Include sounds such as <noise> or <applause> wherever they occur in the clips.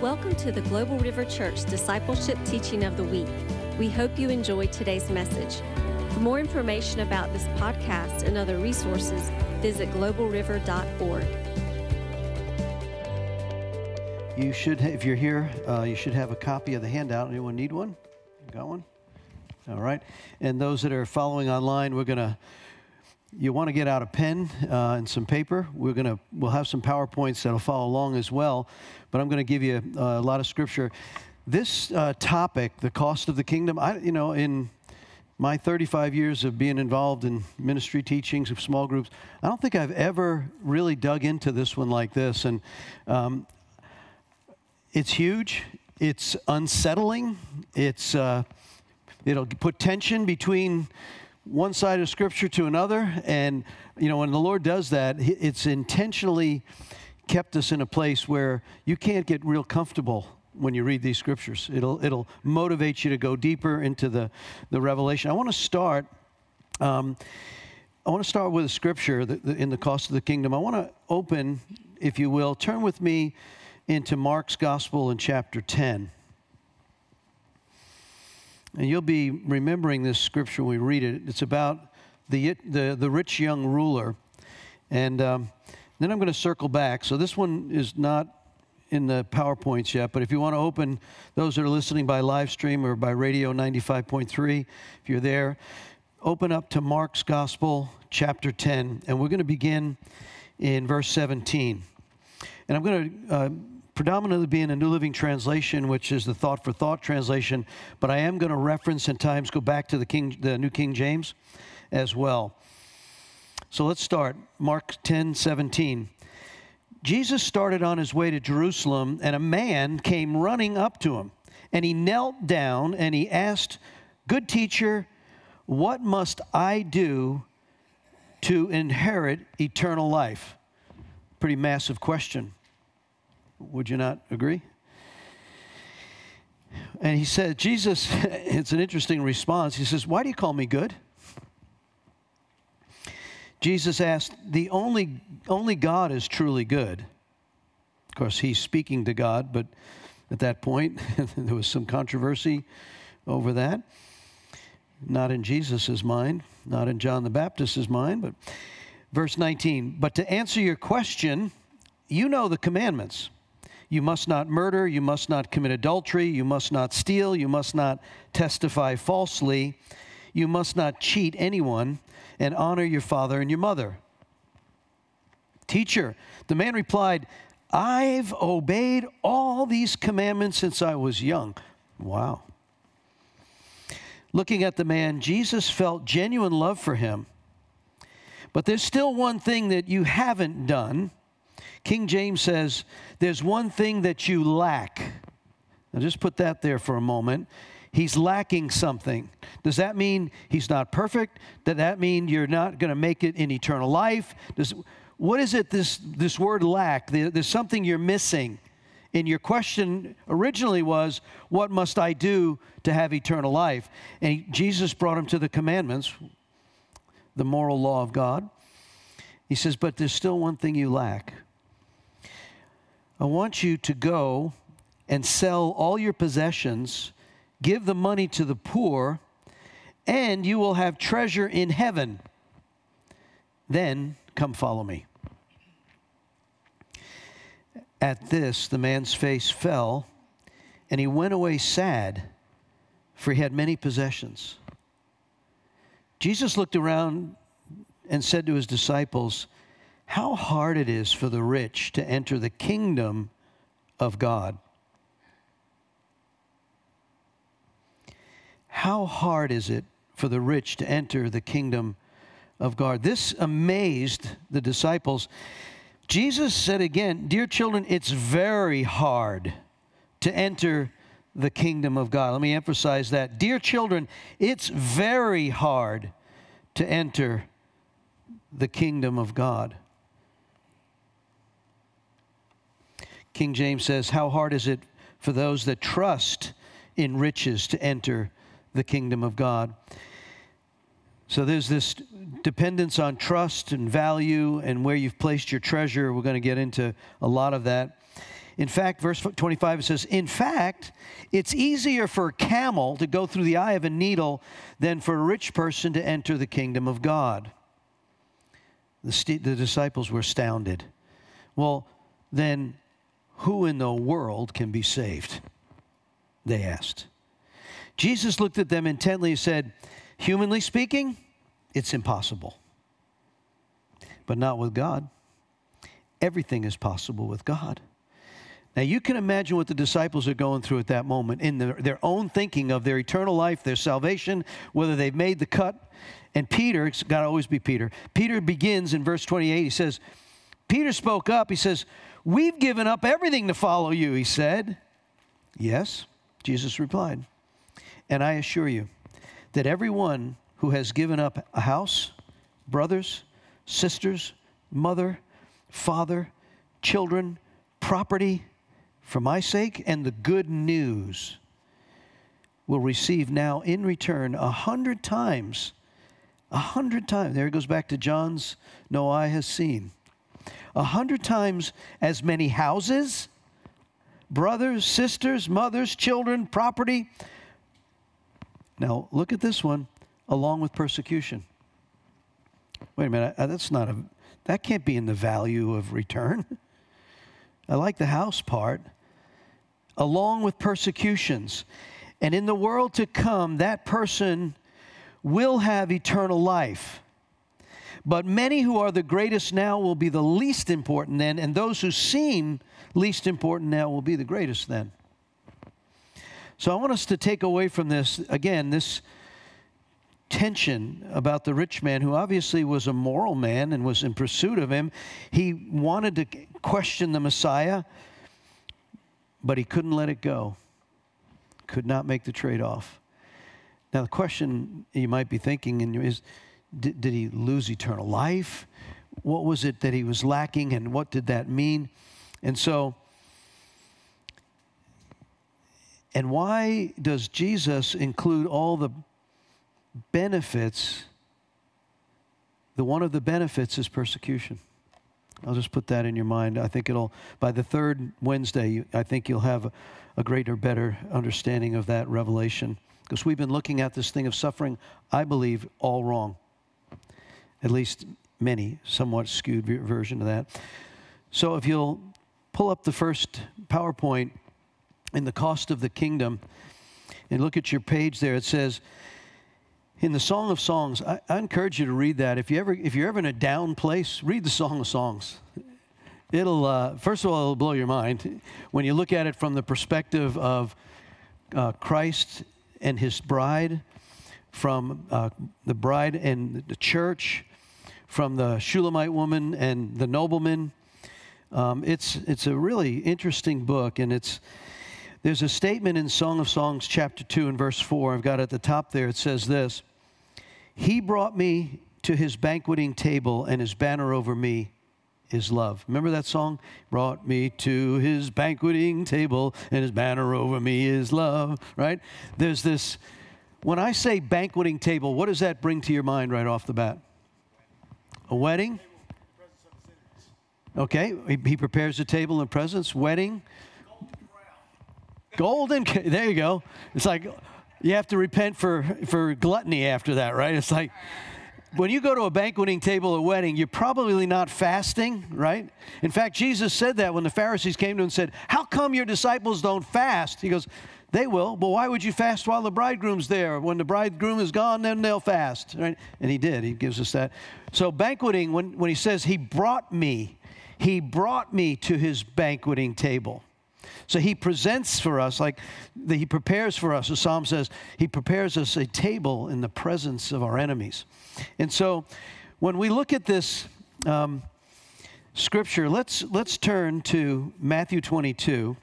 Welcome to the Global River Church Discipleship Teaching of the Week. We hope you enjoy today's message. For more information about this podcast and other resources, visit globalriver.org. You should, if you're here, uh, you should have a copy of the handout. Anyone need one? Got one? All right. And those that are following online, we're going to you want to get out a pen uh, and some paper. We're gonna we'll have some powerpoints that'll follow along as well, but I'm going to give you a, a, lot of scripture. This uh, topic, the cost of the kingdom, I you know in my 35 years of being involved in ministry teachings of small groups, I don't think I've ever really dug into this one like this, and um, it's huge. It's unsettling. It's uh, it'll put tension between one side of Scripture to another. And, you know, when the Lord does that, it's intentionally kept us in a place where you can't get real comfortable when you read these scriptures. It'll, it'll motivate you to go deeper into the, the revelation. I want to start. Um, I want to start with a scripture that in the cost of the kingdom. I want to open, if you will, turn with me into Mark's gospel in chapter 10. And you'll be remembering this scripture when we read it. It's about the, the, the rich young ruler. And um, then I'm going to circle back. So this one is not in the PowerPoints yet, but if you want to open those that are listening by live stream or by radio 95.3, if you're there, open up to Mark's Gospel, chapter 10, and we're going to begin in verse 17. And I'm going to uh, predominantly be in a New Living Translation, which is the Thought for Thought translation, but I am going to reference and times go back to the, King, the New King James as well. So let's start. Mark 10 17. Jesus started on his way to Jerusalem, and a man came running up to him. And he knelt down and he asked, Good teacher, what must I do to inherit eternal life? Pretty massive question. Would you not agree? And he said, Jesus, <laughs> it's an interesting response. He says, Why do you call me good? Jesus asked, The only, only God is truly good. Of course, he's speaking to God, but at that point, <laughs> there was some controversy over that. Not in Jesus' mind, not in John the Baptist's mind, but verse 19. But to answer your question, you know the commandments. You must not murder. You must not commit adultery. You must not steal. You must not testify falsely. You must not cheat anyone and honor your father and your mother. Teacher, the man replied, I've obeyed all these commandments since I was young. Wow. Looking at the man, Jesus felt genuine love for him. But there's still one thing that you haven't done. King James says, There's one thing that you lack. Now, just put that there for a moment. He's lacking something. Does that mean he's not perfect? Does that mean you're not going to make it in eternal life? Does, what is it, this, this word lack? There's something you're missing. And your question originally was, What must I do to have eternal life? And Jesus brought him to the commandments, the moral law of God. He says, But there's still one thing you lack. I want you to go and sell all your possessions, give the money to the poor, and you will have treasure in heaven. Then come follow me. At this, the man's face fell, and he went away sad, for he had many possessions. Jesus looked around and said to his disciples, how hard it is for the rich to enter the kingdom of God. How hard is it for the rich to enter the kingdom of God? This amazed the disciples. Jesus said again, Dear children, it's very hard to enter the kingdom of God. Let me emphasize that. Dear children, it's very hard to enter the kingdom of God. King James says, How hard is it for those that trust in riches to enter the kingdom of God? So there's this dependence on trust and value and where you've placed your treasure. We're going to get into a lot of that. In fact, verse 25 says, In fact, it's easier for a camel to go through the eye of a needle than for a rich person to enter the kingdom of God. The, st- the disciples were astounded. Well, then who in the world can be saved? They asked. Jesus looked at them intently and said, Humanly speaking, it's impossible. But not with God. Everything is possible with God. Now, you can imagine what the disciples are going through at that moment in their, their own thinking of their eternal life, their salvation, whether they've made the cut. And Peter, it's got to always be Peter. Peter begins in verse 28. He says, Peter spoke up. He says, We've given up everything to follow you, he said. Yes, Jesus replied. And I assure you that everyone who has given up a house, brothers, sisters, mother, father, children, property, for my sake and the good news will receive now in return a hundred times, a hundred times. There it goes back to John's no eye has seen. A hundred times as many houses, brothers, sisters, mothers, children, property. Now, look at this one, along with persecution. Wait a minute, uh, that's not a, that can't be in the value of return. <laughs> I like the house part along with persecutions. And in the world to come, that person will have eternal life. But many who are the greatest now will be the least important then, and those who seem least important now will be the greatest then. So I want us to take away from this, again, this tension about the rich man who obviously was a moral man and was in pursuit of him. He wanted to question the Messiah but he couldn't let it go, could not make the trade off. Now, the question you might be thinking is did, did he lose eternal life? What was it that he was lacking, and what did that mean? And so, and why does Jesus include all the benefits? The one of the benefits is persecution. I'll just put that in your mind. I think it'll, by the third Wednesday, I think you'll have a, a greater, better understanding of that revelation. Because we've been looking at this thing of suffering, I believe, all wrong. At least many, somewhat skewed version of that. So if you'll pull up the first PowerPoint in the cost of the kingdom and look at your page there, it says, in the Song of Songs, I, I, encourage you to read that. If you ever, if you're ever in a down place, read the Song of Songs. It'll, uh, first of all, it'll blow your mind when you look at it from the perspective of uh, Christ and His bride, from uh, the bride and the church, from the Shulamite woman and the nobleman. Um, it's it's a really interesting book, and it's there's a statement in Song of Songs, chapter 2, and verse 4. I've got at the top there, it says this he brought me to his banqueting table, and his banner over me is love. Remember that song? Brought me to his banqueting table, and his banner over me is love, right? There's this, when I say banqueting table, what does that bring to your mind right off the bat? A wedding? Okay, he, prepares the table in presence. Wedding? Golden, there you go. It's like you have to repent for, for gluttony after that, right? It's like when you go to a banqueting table at a wedding, you're probably not fasting, right? In fact, Jesus said that when the Pharisees came to him and said, How come your disciples don't fast? He goes, They will, but why would you fast while the bridegroom's there? When the bridegroom is gone, then they'll fast, right? And he did. He gives us that. So, banqueting, when, when he says, He brought me, He brought me to his banqueting table. So he presents for us, like the, he prepares for us, the psalm says, he prepares us a table in the presence of our enemies. And so when we look at this um, scripture, let's, let's turn to Matthew 22.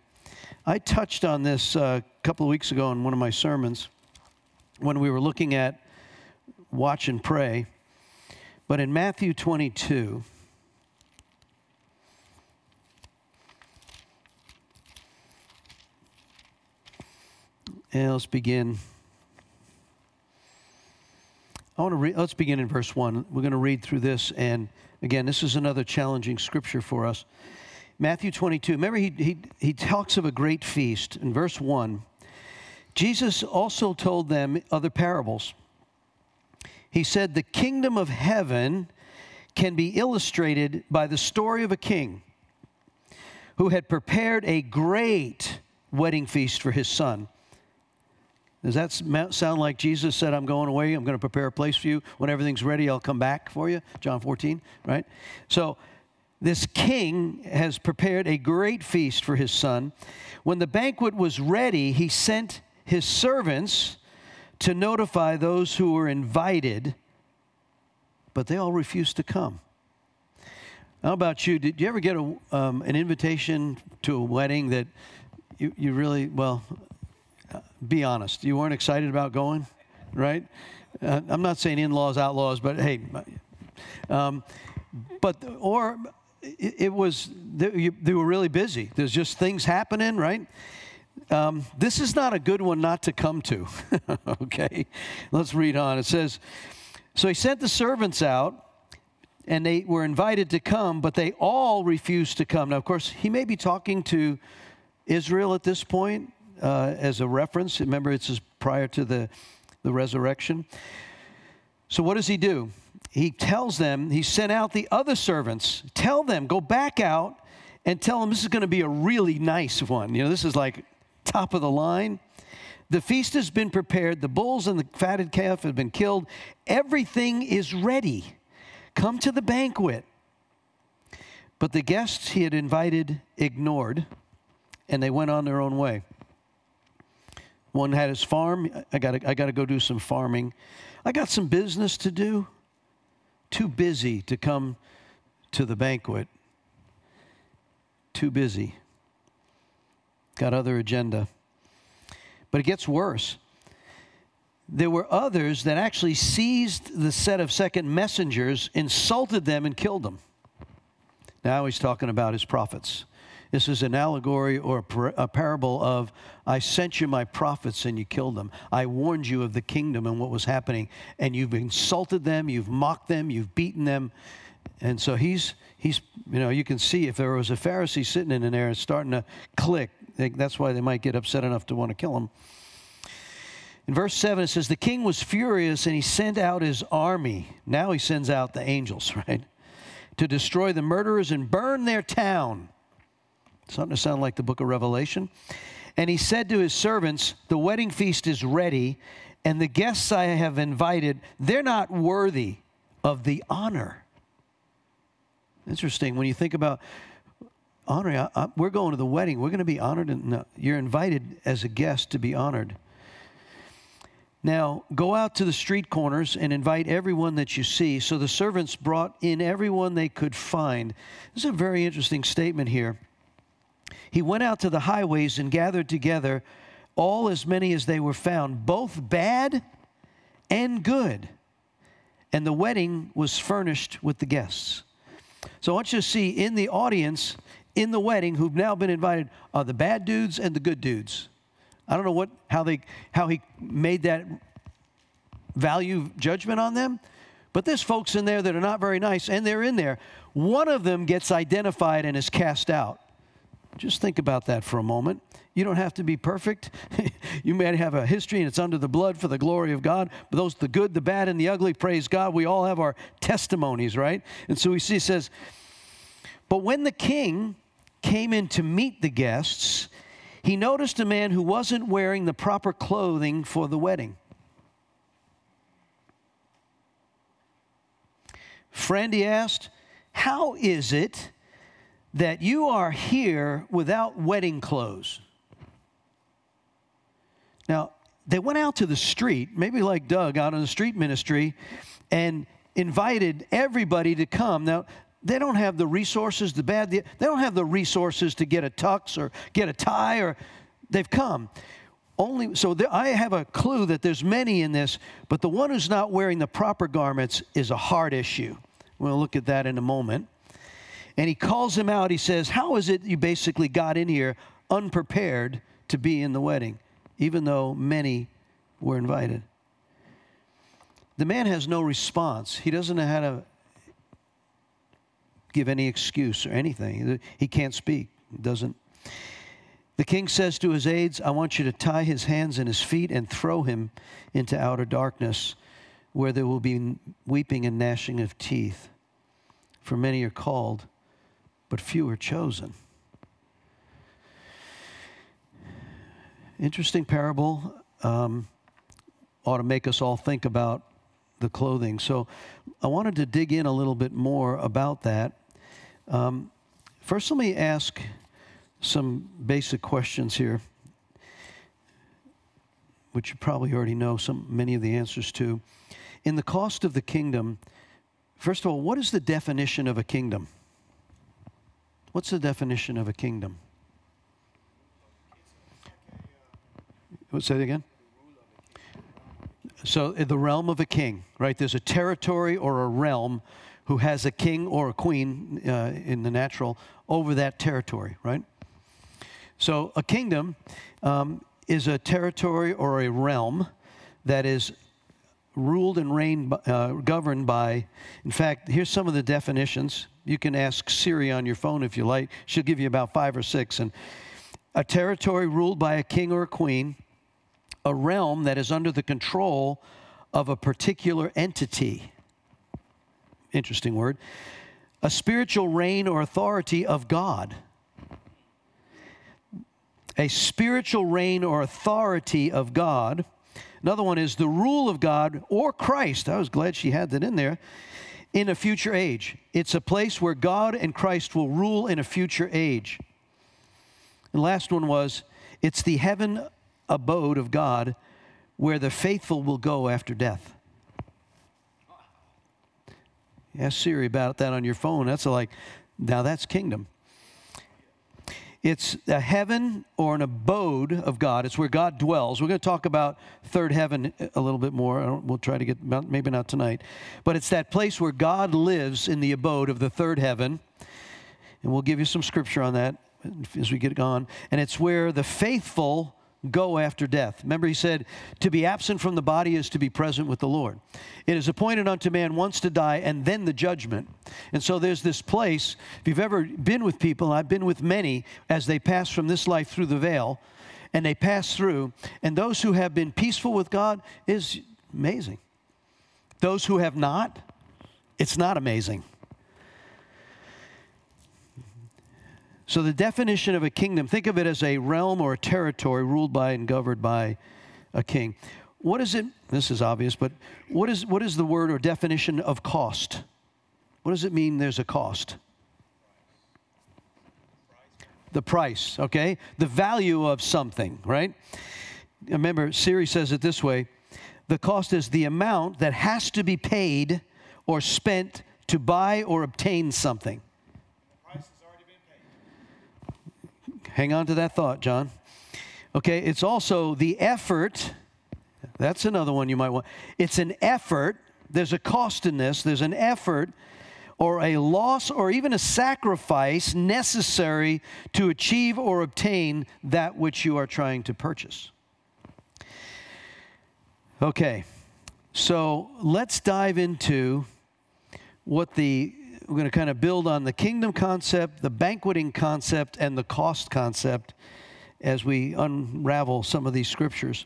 I touched on this uh, a couple of weeks ago in one of my sermons when we were looking at watch and pray. But in Matthew 22, And let's begin. I want to read, let's begin in verse 1. We're going to read through this. And again, this is another challenging scripture for us. Matthew 22. Remember, he, he, he talks of a great feast in verse 1. Jesus also told them other parables. He said, The kingdom of heaven can be illustrated by the story of a king who had prepared a great wedding feast for his son. Does that sound like Jesus said, I'm going away, I'm going to prepare a place for you. When everything's ready, I'll come back for you? John 14, right? So, this king has prepared a great feast for his son. When the banquet was ready, he sent his servants to notify those who were invited, but they all refused to come. How about you? Did you ever get a, um, an invitation to a wedding that you, you really, well, uh, be honest, you weren't excited about going, right? Uh, I'm not saying in laws, outlaws, but hey, um, but, or it, was, they, they, were really busy. There's just things happening, right? Um, this is not a good one not to come to, <laughs> okay? Let's read on. It says, So he sent the servants out, and they were invited to come, but they all refused to come. Now, of course, he may be talking to Israel at this point uh, as a reference. Remember, it's prior to the, the resurrection. So, what does he do? He tells them, he sent out the other servants, tell them, go back out and tell them this is going to be a really nice one. You know, this is like top of the line. The feast has been prepared, the bulls and the fatted calf have been killed, everything is ready. Come to the banquet. But the guests he had invited ignored, and they went on their own way. One had his farm. I got I got to go do some farming. I got some business to do too busy to come to the banquet. Too busy. Got other agenda. But it gets worse. There were others that actually seized the set of second messengers, insulted them, and killed them. Now he's talking about his prophets. This is an allegory or a parable of I sent you my prophets and you killed them. I warned you of the kingdom and what was happening, and you've insulted them, you've mocked them, you've beaten them. And so he's, he's you know, you can see if there was a Pharisee sitting in there and starting to click, that's why they might get upset enough to want to kill him. In verse 7, it says, The king was furious and he sent out his army. Now he sends out the angels, <laughs> right? To destroy the murderers and burn their town. Something to sound like the book of Revelation. And he said to his servants, The wedding feast is ready, and the guests I have invited, they're not worthy of the honor. Interesting when you think about honoring, I, I, we're going to the wedding, we're going to be honored, and no, you're invited as a guest to be honored. Now, go out to the street corners and invite everyone that you see. So the servants brought in everyone they could find. This is a very interesting statement here. He went out to the highways and gathered together all as many as they were found, both bad and good. And the wedding was furnished with the guests. So I want you to see in the audience, in the wedding, who've now been invited, are the bad dudes and the good dudes. I don't know what how they how he made that value judgment on them, but there's folks in there that are not very nice, and they're in there. One of them gets identified and is cast out. Just think about that for a moment. You don't have to be perfect. <laughs> you may have a history and it's under the blood for the glory of God. But those, the good, the bad, and the ugly, praise God. We all have our testimonies, right? And so we see, says, But when the king came in to meet the guests, he noticed a man who wasn't wearing the proper clothing for the wedding. Friend, he asked, How is it? That you are here without wedding clothes. Now, they went out to the street, maybe like Doug out on the street ministry, and invited everybody to come. Now, they don't have the resources, the bad, they don't have the resources to get a tux or get a tie, or they've come. Only so there, I have a clue that there's many in this, but the one who's not wearing the proper garments is a hard issue. We'll look at that in a moment and he calls him out. He says, How is it you basically got in here unprepared to be in the wedding, even though many were invited? The man has no response. He doesn't know how to give any excuse or anything. He can't speak. Doesn't. The king says to his aides, I want you to tie his hands and his feet and throw him into outer darkness where there will be weeping and gnashing of teeth. For many are called, but few are chosen. Interesting parable. Um, ought to make us all think about the clothing. So I wanted to dig in a little bit more about that. Um, first, let me ask some basic questions here, which you probably already know some many of the answers to. In the cost of the kingdom, first of all, what is the definition of a kingdom? What's the definition of a kingdom? What's that again? So, the realm of a king, right? There's a territory or a realm who has a king or a queen uh, in the natural over that territory, right? So, a kingdom um, is a territory or a realm that is ruled and reigned, uh, governed by. In fact, here's some of the definitions. You can ask Siri on your phone if you like. She'll give you about five or six. And a territory ruled by a king or a queen a realm that is under the control of a particular entity. Interesting word. A spiritual reign or authority of God. A spiritual reign or authority of God. Another one is the rule of God or Christ. I was glad she had that in there. In a future age. It's a place where God and Christ will rule in a future age. The last one was it's the heaven abode of God where the faithful will go after death. Ask Siri about that on your phone. That's like, now that's kingdom. It's a heaven or an abode of God. It's where God dwells. We're going to talk about third heaven a little bit more. We'll try to get, maybe not tonight. But it's that place where God lives in the abode of the third heaven. And we'll give you some scripture on that as we get on. And it's where the faithful go after death. Remember, he said, To be absent from the body is to be present with the Lord. It is appointed unto man once to die and then the judgment. And so there's this place, if you've ever been with people, I've been with many as they pass from this life through the veil, and they pass through, and those who have been peaceful with God is amazing. Those who have not, it's not amazing. So, the definition of a kingdom, think of it as a realm or a territory ruled by and governed by a king. What is it? This is obvious, but what is, what is the word or definition of cost? What does it mean there's a cost? The price, okay? The value of something, right? Remember, Siri says it this way the cost is the amount that has to be paid or spent to buy or obtain something. Hang on to that thought, John. Okay, it's also the effort. That's another one you might want. It's an effort. There's a cost in this. There's an effort or a loss or even a sacrifice necessary to achieve or obtain that which you are trying to purchase. Okay, so let's dive into what the we're going to kind of build on the kingdom concept, the banqueting concept, and the cost concept as we unravel some of these scriptures.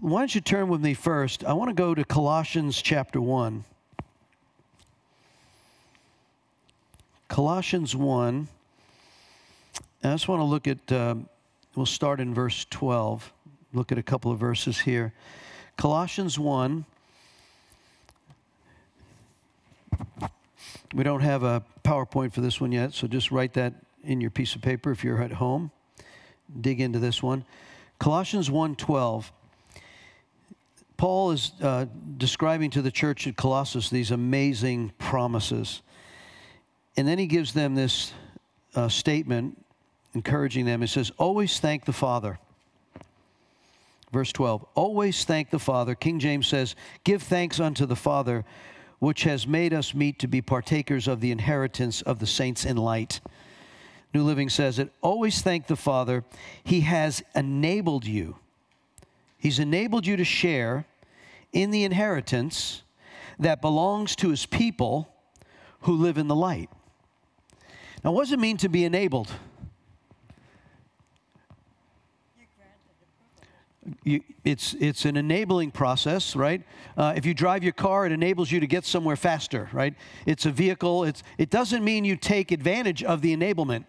Why don't you turn with me first? I want to go to Colossians chapter 1. Colossians 1. I just want to look at, uh, we'll start in verse 12. Look at a couple of verses here. Colossians 1. We don't have a PowerPoint for this one yet, so just write that in your piece of paper if you're at home. Dig into this one. Colossians 1:12. Paul is uh, describing to the church at Colossus these amazing promises. And then he gives them this uh, statement, encouraging them. He says, Always thank the Father. Verse 12, always thank the Father. King James says, Give thanks unto the Father which has made us meet to be partakers of the inheritance of the saints in light. New Living says it always thank the Father. He has enabled you. He's enabled you to share in the inheritance that belongs to his people who live in the light. Now, what does it mean to be enabled? You, it's, it's an enabling process, right? Uh, if you drive your car, it enables you to get somewhere faster, right? It's a vehicle. It's, it doesn't mean you take advantage of the enablement.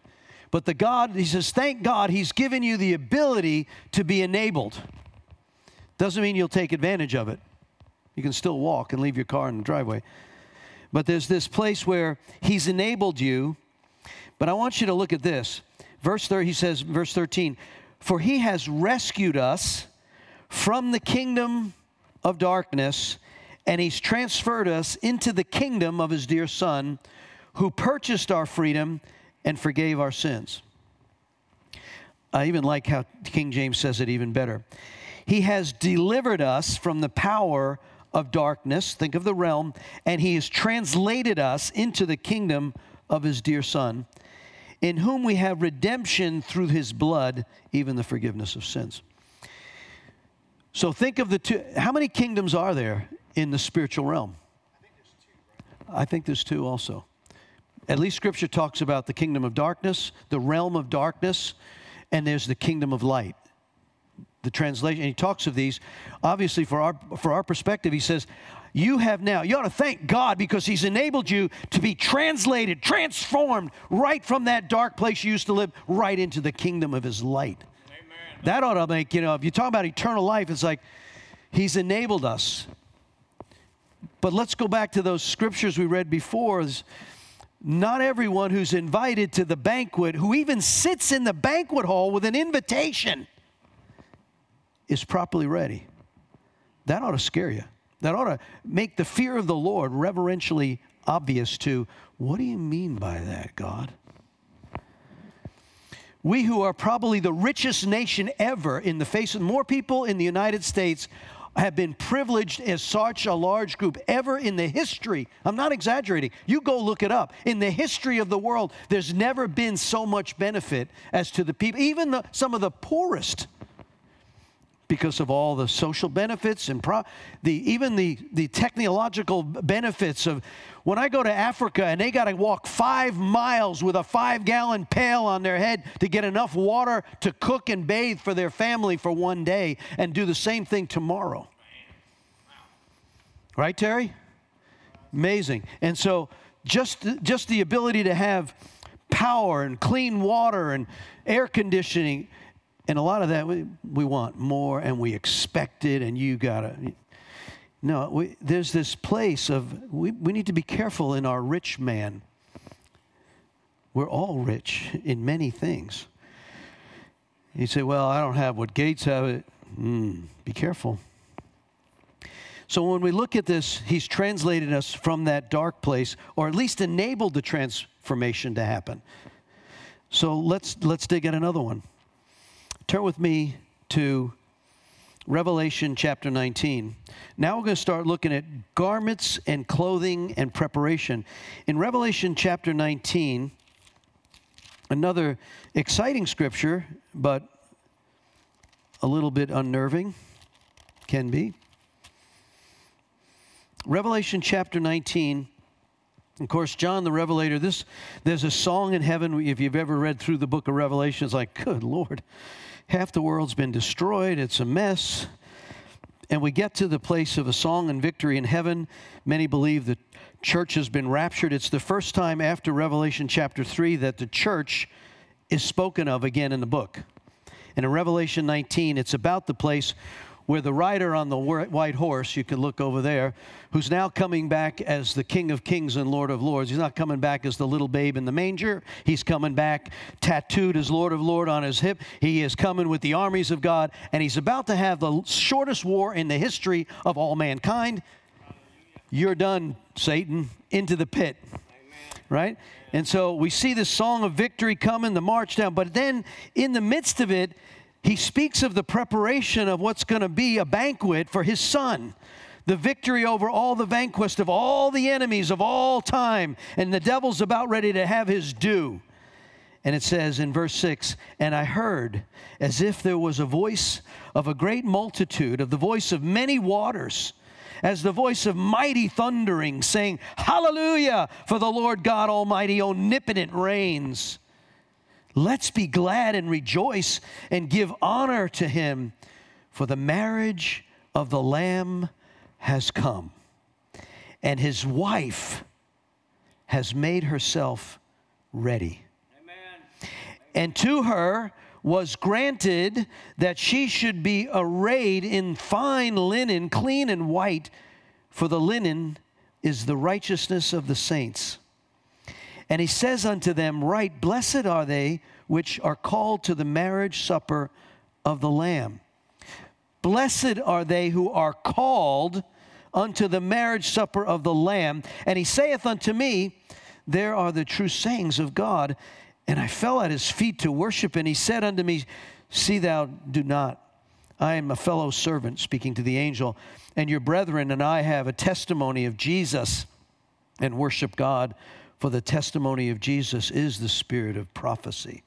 But the God, he says, thank God he's given you the ability to be enabled. Doesn't mean you'll take advantage of it. You can still walk and leave your car in the driveway. But there's this place where he's enabled you. But I want you to look at this. Verse 30, he says, verse 13, for he has rescued us from the kingdom of darkness, and he's transferred us into the kingdom of his dear Son, who purchased our freedom and forgave our sins. I even like how King James says it even better. He has delivered us from the power of darkness, think of the realm, and he has translated us into the kingdom of his dear Son, in whom we have redemption through his blood, even the forgiveness of sins. So think of the two. How many kingdoms are there in the spiritual realm? I think there's two I think there's two also. At least scripture talks about the kingdom of darkness, the realm of darkness, and there's the kingdom of light the translation, and he talks of these. Obviously, for our, for our perspective, he says, You have now, you ought to thank God because he's enabled you to be translated, transformed right from that dark place you used to live right into the kingdom of his light. Amen. That ought to make, you know, if you talk about eternal life, it's like he's enabled us. But let's go back to those scriptures we read before. Not everyone who's invited to the banquet, who even sits in the banquet hall with an invitation, is properly ready. That ought to scare you. That ought to make the fear of the Lord reverentially obvious to what do you mean by that, God? We who are probably the richest nation ever in the face of more people in the United States have been privileged as such a large group ever in the history. I'm not exaggerating. You go look it up. In the history of the world, there's never been so much benefit as to the people, even the, some of the poorest because of all the social benefits and pro- the, even the, the technological benefits of when I go to Africa and they got to walk five miles with a five gallon pail on their head to get enough water to cook and bathe for their family for one day and do the same thing tomorrow. Right, Terry? Amazing. And so just, just the ability to have power and clean water and air conditioning and a lot of that, we, we want more and we expect it, and you got to. No, we, there's this place of we, we need to be careful in our rich man. We're all rich in many things. You say, well, I don't have what Gates have. Mm, be careful. So when we look at this, he's translated us from that dark place, or at least enabled the transformation to happen. So let's let's dig at another one. Turn with me to Revelation chapter 19. Now we're going to start looking at garments and clothing and preparation. In Revelation chapter 19, another exciting scripture, but a little bit unnerving, can be. Revelation chapter 19. Of course, John the Revelator, this, there's a song in heaven, if you've ever read through the book of Revelation, it's like, good Lord, half the world's been destroyed, it's a mess. And we get to the place of a song and victory in heaven. Many believe the church has been raptured. It's the first time after Revelation chapter 3 that the church is spoken of again in the book. And in Revelation 19, it's about the place where the rider on the white horse, you can look over there, who's now coming back as the King of Kings and Lord of Lords. He's not coming back as the little babe in the manger. He's coming back tattooed as Lord of Lord on his hip. He is coming with the armies of God, and he's about to have the shortest war in the history of all mankind. You're done, Satan, into the pit. Right? And so we see this song of victory coming, the march down, but then in the midst of it, he speaks of the preparation of what's going to be a banquet for his son. The victory over all the vanquished of all the enemies of all time. And the devil's about ready to have his due. And it says in verse 6 And I heard as if there was a voice of a great multitude, of the voice of many waters, as the voice of mighty thundering, saying, Hallelujah, for the Lord God Almighty omnipotent reigns. Let's be glad and rejoice and give honor to him, for the marriage of the Lamb has come, and his wife has made herself ready. Amen. And to her was granted that she should be arrayed in fine linen, clean and white, for the linen is the righteousness of the saints. And he says unto them, Right, blessed are they which are called to the marriage supper of the Lamb. Blessed are they who are called unto the marriage supper of the Lamb. And he saith unto me, There are the true sayings of God. And I fell at his feet to worship, and he said unto me, See thou do not. I am a fellow servant, speaking to the angel, and your brethren and I have a testimony of Jesus and worship God, for the testimony of Jesus is the spirit of prophecy.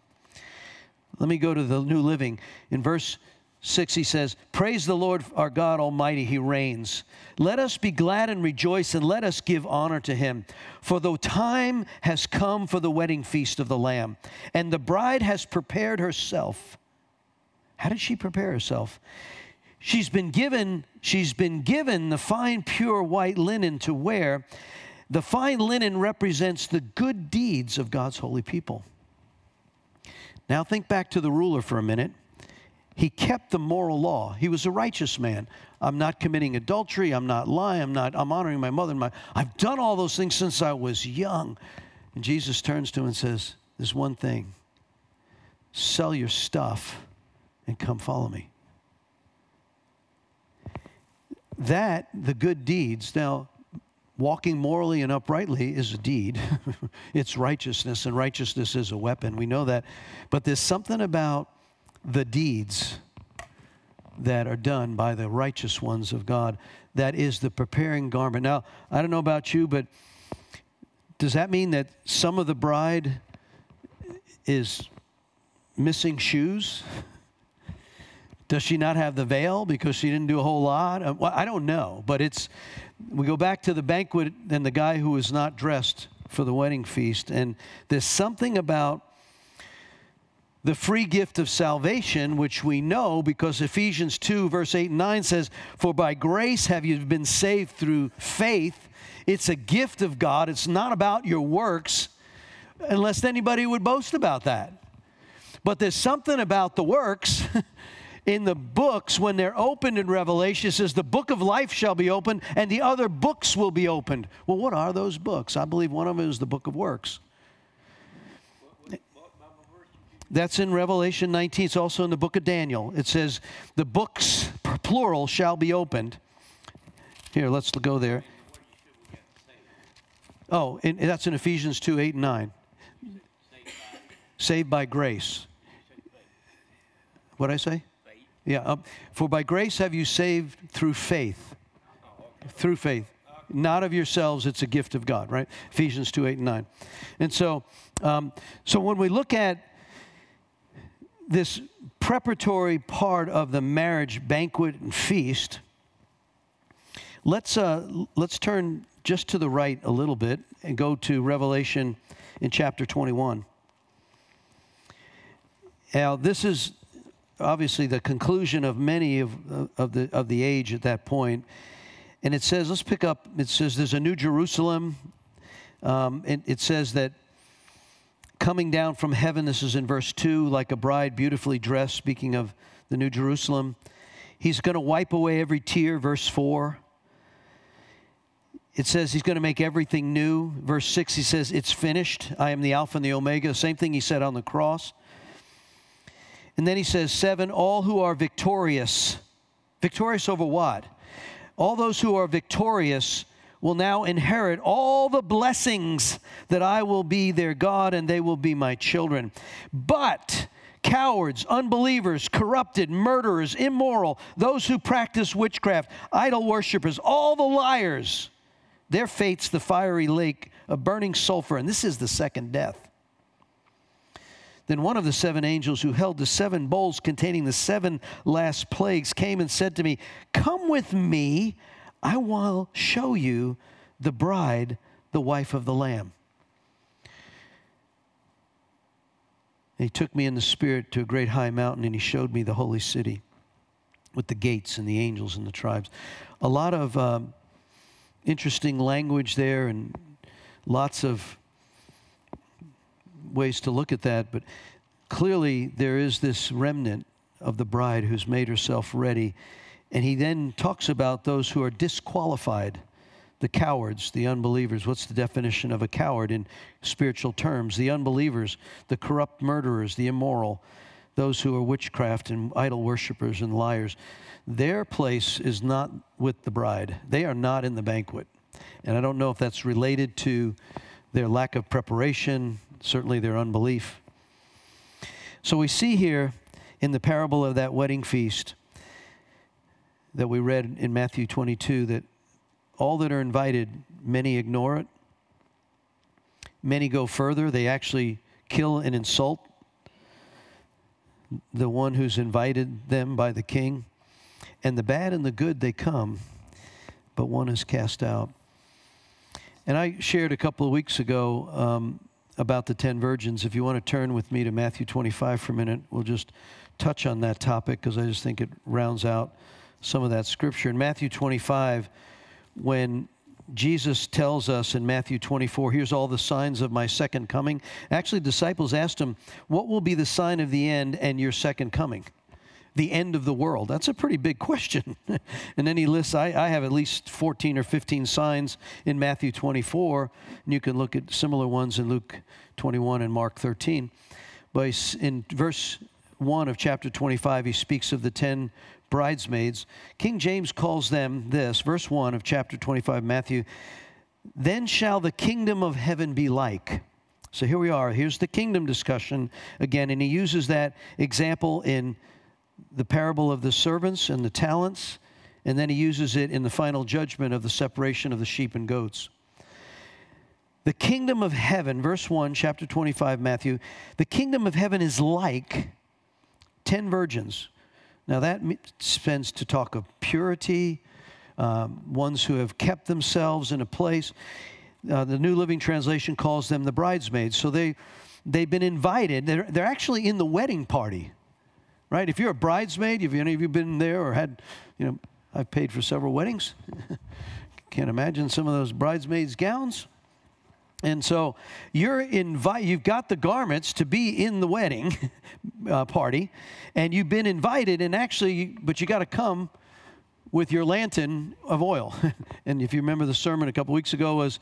Let me go to the New Living. In verse 6, he says, Praise the Lord our God Almighty, he reigns. Let us be glad and rejoice, and let us give honor to him. For the time has come for the wedding feast of the Lamb, and the bride has prepared herself. How did she prepare herself? She's been given, she's been given the fine, pure white linen to wear. The fine linen represents the good deeds of God's holy people. Now think back to the ruler for a minute. He kept the moral law. He was a righteous man. I'm not committing adultery. I'm not lying. I'm not. I'm honoring my mother. And my, I've done all those things since I was young. And Jesus turns to him and says, "There's one thing. Sell your stuff, and come follow me." That the good deeds. Now, walking morally and uprightly is a deed. <laughs> it's righteousness, and righteousness is a weapon. We know that. But there's something about the deeds that are done by the righteous ones of God. That is the preparing garment. Now, I don't know about you, but does that mean that some of the bride is missing shoes? <laughs> Does she not have the veil because she didn't do a whole lot? Uh, well, I don't know, but it's we go back to the banquet and the guy who was not dressed for the wedding feast, and there's something about the free gift of salvation, which we know because Ephesians 2, verse 8 and 9 says, For by grace have you been saved through faith. It's a gift of God, it's not about your works, unless anybody would boast about that. But there's something about the works. <laughs> in the books when they're opened in Revelation, it says the book of life shall be opened and the other books will be opened. Well, what are those books? I believe one of them is the book of works. That's in Revelation 19. It's also in the book of Daniel. It says, the books, plural, shall be opened. Here, let's go there. Oh, and that's in Ephesians 2 8 and 9. Saved by grace. What I say? Yeah. Um, For by grace have you saved through faith. Through faith. Not of yourselves, it's a gift of God, right? Ephesians 2 8 and 9. And so, um, so when we look at this preparatory part of the marriage banquet and feast, let's, uh, let's turn just to the right a little bit and go to Revelation in chapter 21. Now, this is obviously the conclusion of many of, of, the, of the age at that point. And it says, let's pick up, it says there's a new Jerusalem. Um, and it says that coming down from heaven, this is in verse 2, like a bride beautifully dressed, speaking of the New Jerusalem. He's going to wipe away every tear, verse 4. It says he's going to make everything new. Verse 6, he says, It's finished. I am the Alpha and the Omega. Same thing he said on the cross. And then he says, 7, all who are victorious. Victorious over what? All those who are victorious will now inherit all the blessings that I will be their God and they will be my children. But cowards, unbelievers, corrupted, murderers, immoral, those who practice witchcraft, idol worshippers, all the liars, their fate's the fiery lake of burning sulfur, and this is the second death. Then one of the seven angels who held the seven bowls containing the seven last plagues came and said to me, Come with me I will show you the bride, the wife of the Lamb. And he took me in the spirit to a great high mountain and he showed me the holy city with the gates and the angels and the tribes. A lot of um, interesting language there and lots of ways to look at that, but clearly there is this remnant of the bride who's made herself ready. And he then talks about those who are disqualified the cowards, the unbelievers. What's the definition of a coward in spiritual terms? The unbelievers, the corrupt murderers, the immoral, those who are witchcraft and idol worshippers and liars. Their place is not with the bride. They are not in the banquet. And I don't know if that's related to their lack of preparation, certainly their unbelief. So we see here in the parable of that wedding feast that we read in Matthew 22 that all that are invited, many ignore it. Many go further. They actually kill and insult the one who's invited them by the king. And the bad and the good, they come, but one is cast out. And I shared a couple of weeks ago um, about the 10 virgins. If you want to turn with me to Matthew 25 for a minute, we'll just touch on that topic because I just think it rounds out some of that scripture. In Matthew 25, when Jesus tells us in Matthew 24, here's all the signs of my second coming. Actually, disciples asked him, What will be the sign of the end and your second coming? The end of the world. That's a pretty big question. <laughs> and then he lists, I, I, have at least 14 or 15 signs in Matthew 24, and you can look at similar ones in Luke 21 and Mark 13. But in verse 1 of chapter 25, he speaks of the 10 bridesmaids. King James calls them this, verse 1 of chapter 25, Matthew, then shall the kingdom of heaven be like. So here we are. Here's the kingdom discussion again, and he uses that example in the parable of the servants and the talents, and then he uses it in the final judgment of the separation of the sheep and goats. The kingdom of heaven, verse 1, chapter 25, Matthew, the kingdom of heaven is like 10 virgins now, that spends to talk of purity, um, ones who have kept themselves in a place. Uh, the New Living Translation calls them the bridesmaids. So they, they've been invited. They're, they're actually in the wedding party, right? If you're a bridesmaid, have any of you been there or had, you know, I've paid for several weddings. <laughs> Can't imagine some of those bridesmaids' gowns. And so you're invite, you've got the garments to be in the wedding <laughs> uh, party, and you've been invited, and actually, but you got to come with your lantern of oil. <laughs> and if you remember the sermon a couple weeks ago, was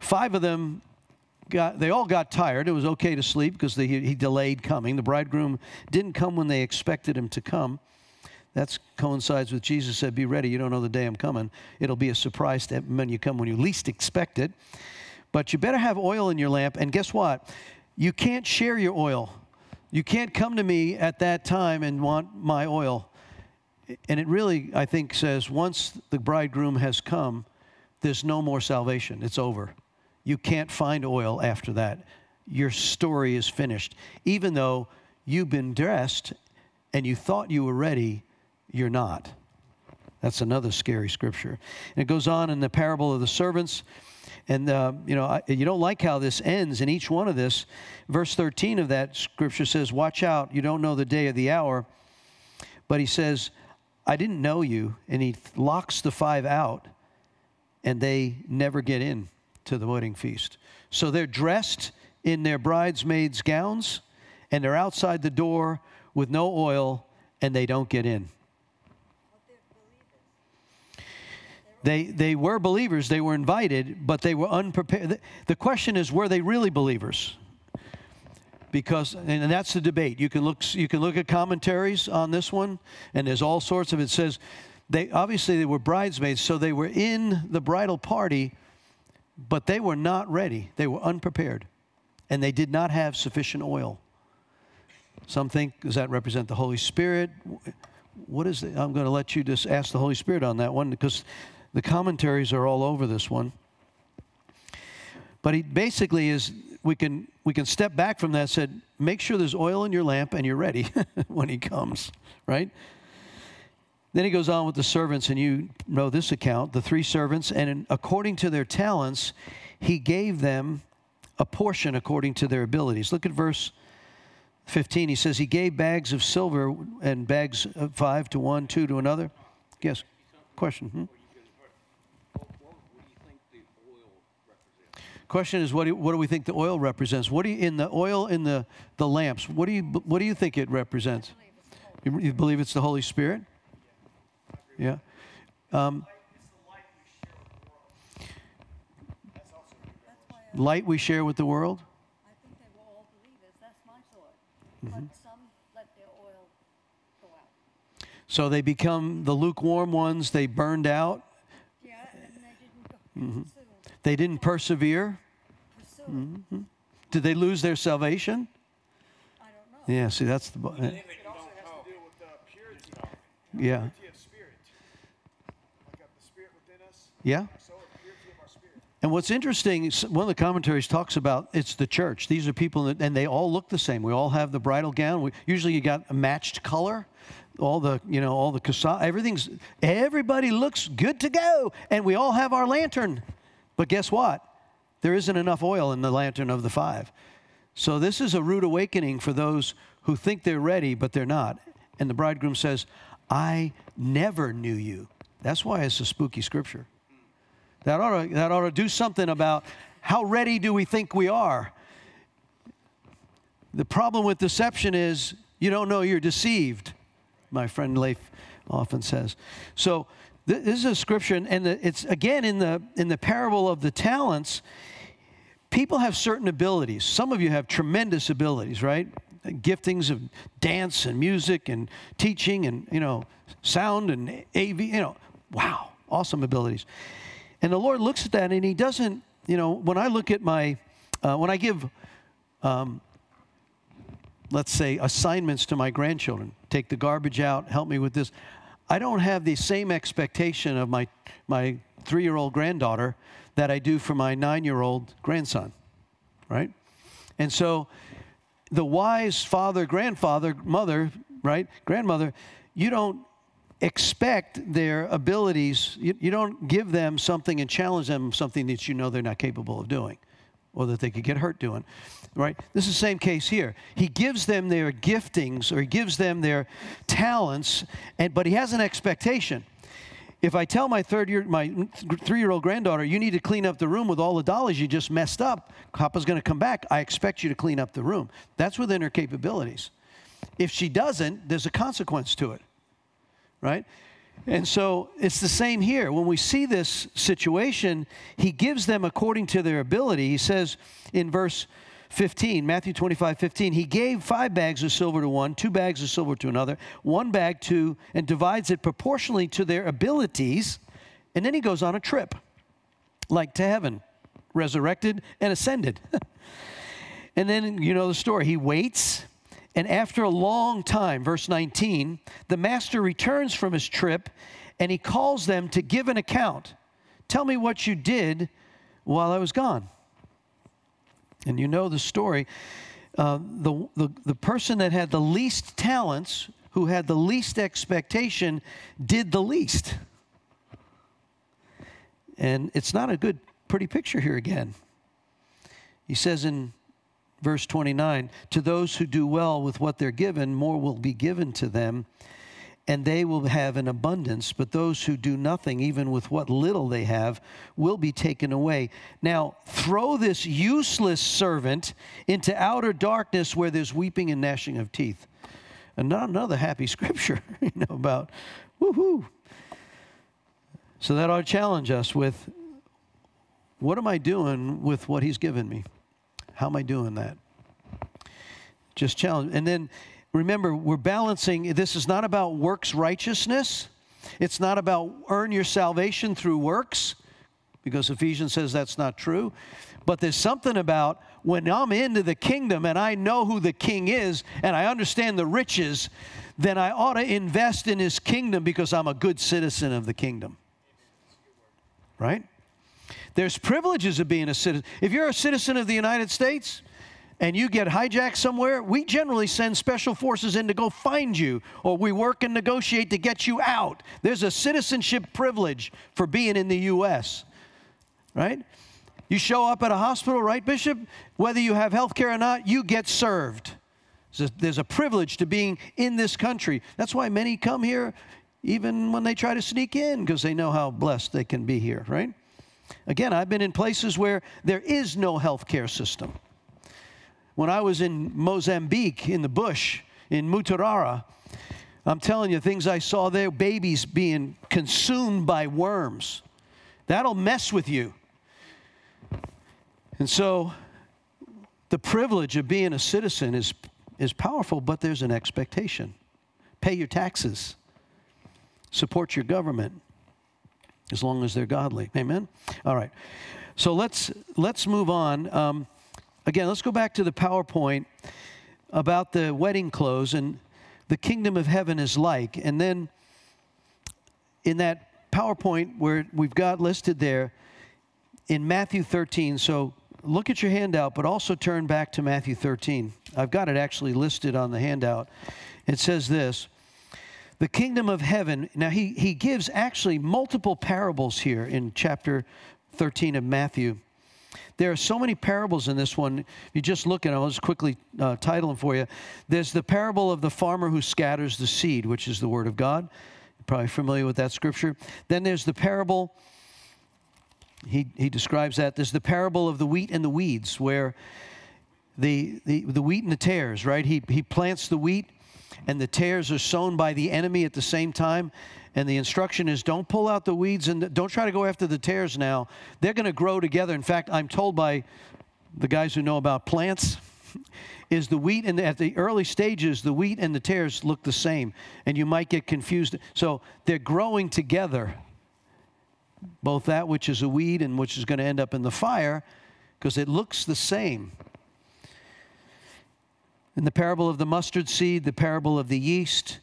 five of them got, they all got tired. It was okay to sleep because he delayed coming. The bridegroom didn't come when they expected him to come. That coincides with Jesus said, Be ready. You don't know the day I'm coming. It'll be a surprise when you come when you least expect it. But you better have oil in your lamp. And guess what? You can't share your oil. You can't come to me at that time and want my oil. And it really, I think, says once the bridegroom has come, there's no more salvation. It's over. You can't find oil after that. Your story is finished. Even though you've been dressed and you thought you were ready, you're not. That's another scary scripture. And it goes on in the parable of the servants. And, uh, you know, I, you don't like how this ends in each one of this. Verse 13 of that scripture says, Watch out, you don't know the day or the hour. But he says, I didn't know you. And he locks the five out, and they never get in to the wedding feast. So they're dressed in their bridesmaids' gowns, and they're outside the door with no oil, and they don't get in. They, they were believers, they were invited, but they were unprepared. The question is, were they really believers? Because, and that's the debate. You can look, you can look at commentaries on this one, and there's all sorts of it says they obviously they were bridesmaids, so they were in the bridal party, but they were not ready. They were unprepared, and they did not have sufficient oil. Some think, does that represent the Holy Spirit? What is it? I'm going to let you just ask the Holy Spirit on that one because the commentaries are all over this one. But he basically is we can we can step back from that said make sure there's oil in your lamp and you're ready <laughs> when he comes, right? Then he goes on with the servants, and you know this account the three servants, and according to their talents, he gave them a portion according to their abilities. Look at verse 15. He says, He gave bags of silver and bags of five to one, two to another. Yes, question. Hmm? Question is, what do, what do we think the oil represents? What do you, in the oil in the, the lamps, what do, you, what do you think it represents? You, you believe it's the Holy Spirit? Yeah. Um, light we share with the world? I think they were all believers. That's my thought. But some let their oil go out. So they become the lukewarm ones, they burned out, Yeah, and they didn't go mm-hmm. pursue, they didn't persevere. pursue it. Mm-hmm. Did they lose their salvation? I don't know. Yeah, see, that's the. bu- eh. It uh, also has to do with the purity, Yeah. purity of spirit. Like uh, the spirit within us, Yeah. And what's interesting, one of the commentaries talks about it's the church. These are people, that, and they all look the same. We all have the bridal gown. We, usually, you got a matched color. All the, you know, all the casa, everything's. Everybody looks good to go, and we all have our lantern. But guess what? There isn't enough oil in the lantern of the five. So this is a rude awakening for those who think they're ready, but they're not. And the bridegroom says, "I never knew you." That's why it's a spooky scripture. That ought to, that ought to do something about how ready do we think we are. The problem with deception is you don't know you're deceived, my friend Leif often says. So th- this is a scripture, and- it's again in the in the parable of the talents. People have certain abilities. Some of you have tremendous abilities, right? Giftings of dance and music and teaching and you know sound and AV. You know, wow, awesome abilities. And the Lord looks at that and He doesn't, you know, when I look at my, uh, when I give, um, let's say, assignments to my grandchildren, take the garbage out, help me with this, I don't have the same expectation of my, my three year old granddaughter that I do for my nine year old grandson, right? And so the wise father, grandfather, mother, right, grandmother, you don't expect their abilities, you, you don't give them something and challenge them something that you know they're not capable of doing or that they could get hurt doing, right? This is the same case here. He gives them their giftings or he gives them their talents, and, but he has an expectation. If I tell my third year, my three year old granddaughter, you need to clean up the room with all the dollies you just messed up, Papa's going to come back. I expect you to clean up the room. That's within her capabilities. If she doesn't, there's a consequence to it, right? And so it's the same here. When we see this situation, he gives them according to their ability. He says in verse 15, Matthew 25, 15, he gave five bags of silver to one, two bags of silver to another, one bag to, and divides it proportionally to their abilities. And then he goes on a trip, like to heaven, resurrected and ascended. <laughs> and then you know the story. He waits, and after a long time, verse 19, the master returns from his trip and he calls them to give an account. Tell me what you did while I was gone. And you know the story. Uh, the, the, the person that had the least talents, who had the least expectation, did the least. And it's not a good, pretty picture here again. He says in verse 29 To those who do well with what they're given, more will be given to them, and they will have an abundance. But those who do nothing, even with what little they have, will be taken away. Now, throw this useless servant into outer darkness where there's weeping and gnashing of teeth. And not another happy <laughs> scripture, you know, about woohoo. So that ought to challenge us with what am I doing with what he's given me? How am I doing that? Just challenge. And then remember, we're balancing. This is not about works righteousness. It's not about earn your salvation through works, because Ephesians says that's not true. But there's something about when I'm into the kingdom and I know who the king is and I understand the riches, then I ought to invest in his kingdom because I'm a good citizen of the kingdom. Right? There's privileges of being a citizen. If you're a citizen of the United States, and you get hijacked somewhere, we generally send special forces in to go find you, or we work and negotiate to get you out. There's a citizenship privilege for being in the U.S., right? You show up at a hospital, right, Bishop? Whether you have health care or not, you get served. There's a, there's a privilege to being in this country. That's why many come here even when they try to sneak in because they know how blessed they can be here, right? Again, I've been in places where there is no health care system. When I was in Mozambique in the bush in Mutarara, I'm telling you, things I saw there babies being consumed by worms. That'll mess with you. And so the privilege of being a citizen is, is powerful, but there's an expectation. Pay your taxes, support your government as long as they're godly. Amen? All right. So let's, let's move on. Um, again, let's go back to the PowerPoint about the wedding clothes and the kingdom of heaven is like. And then in that PowerPoint where we've got listed there in Matthew 13, so look at your handout, but also turn back to Matthew 13. I've got it actually listed on the handout. It says this The kingdom of heaven, now he, he gives actually multiple parables here in chapter 13 of Matthew. There are so many parables in this one. You just look at them. I'll just quickly uh, title them for you. There's the parable of the farmer who scatters the seed, which is the word of God. You're probably familiar with that scripture. Then there's the parable he, he describes that. There's the parable of the wheat and the weeds, where the, the, the wheat and the tares, right? He, he plants the wheat, and the tares are sown by the enemy at the same time. And the instruction is don't pull out the weeds and don't try to go after the tares now. They're going to grow together. In fact, I'm told by the guys who know about plants <laughs> is the wheat and at the early stages the wheat and the tares look the same and you might get confused so they're growing together both that which is a weed and which is going to end up in the fire, because it looks the same. In the parable of the mustard seed, the parable of the yeast,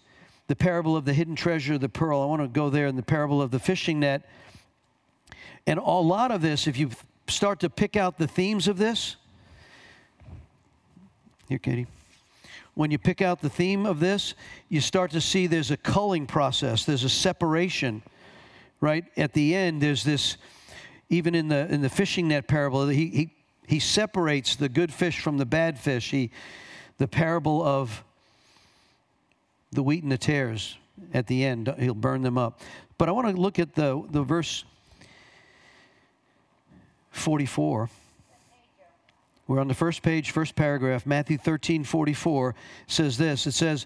the parable of the hidden treasure, the pearl, I want to go there in the parable of the fishing net. And a lot of this, if you start to pick out the themes of this, here, Katie. When you pick out the theme of this, you start to see there's a culling process, there's a separation right? At the end, there's this, even in the, in the fishing net parable, he, he, he separates the good fish from the bad fish. He, the parable of the wheat and the tares at the end, he'll burn them up. But I want to look at the, the verse 44. We're on the first page, first paragraph. Matthew 13, 44 says this It says,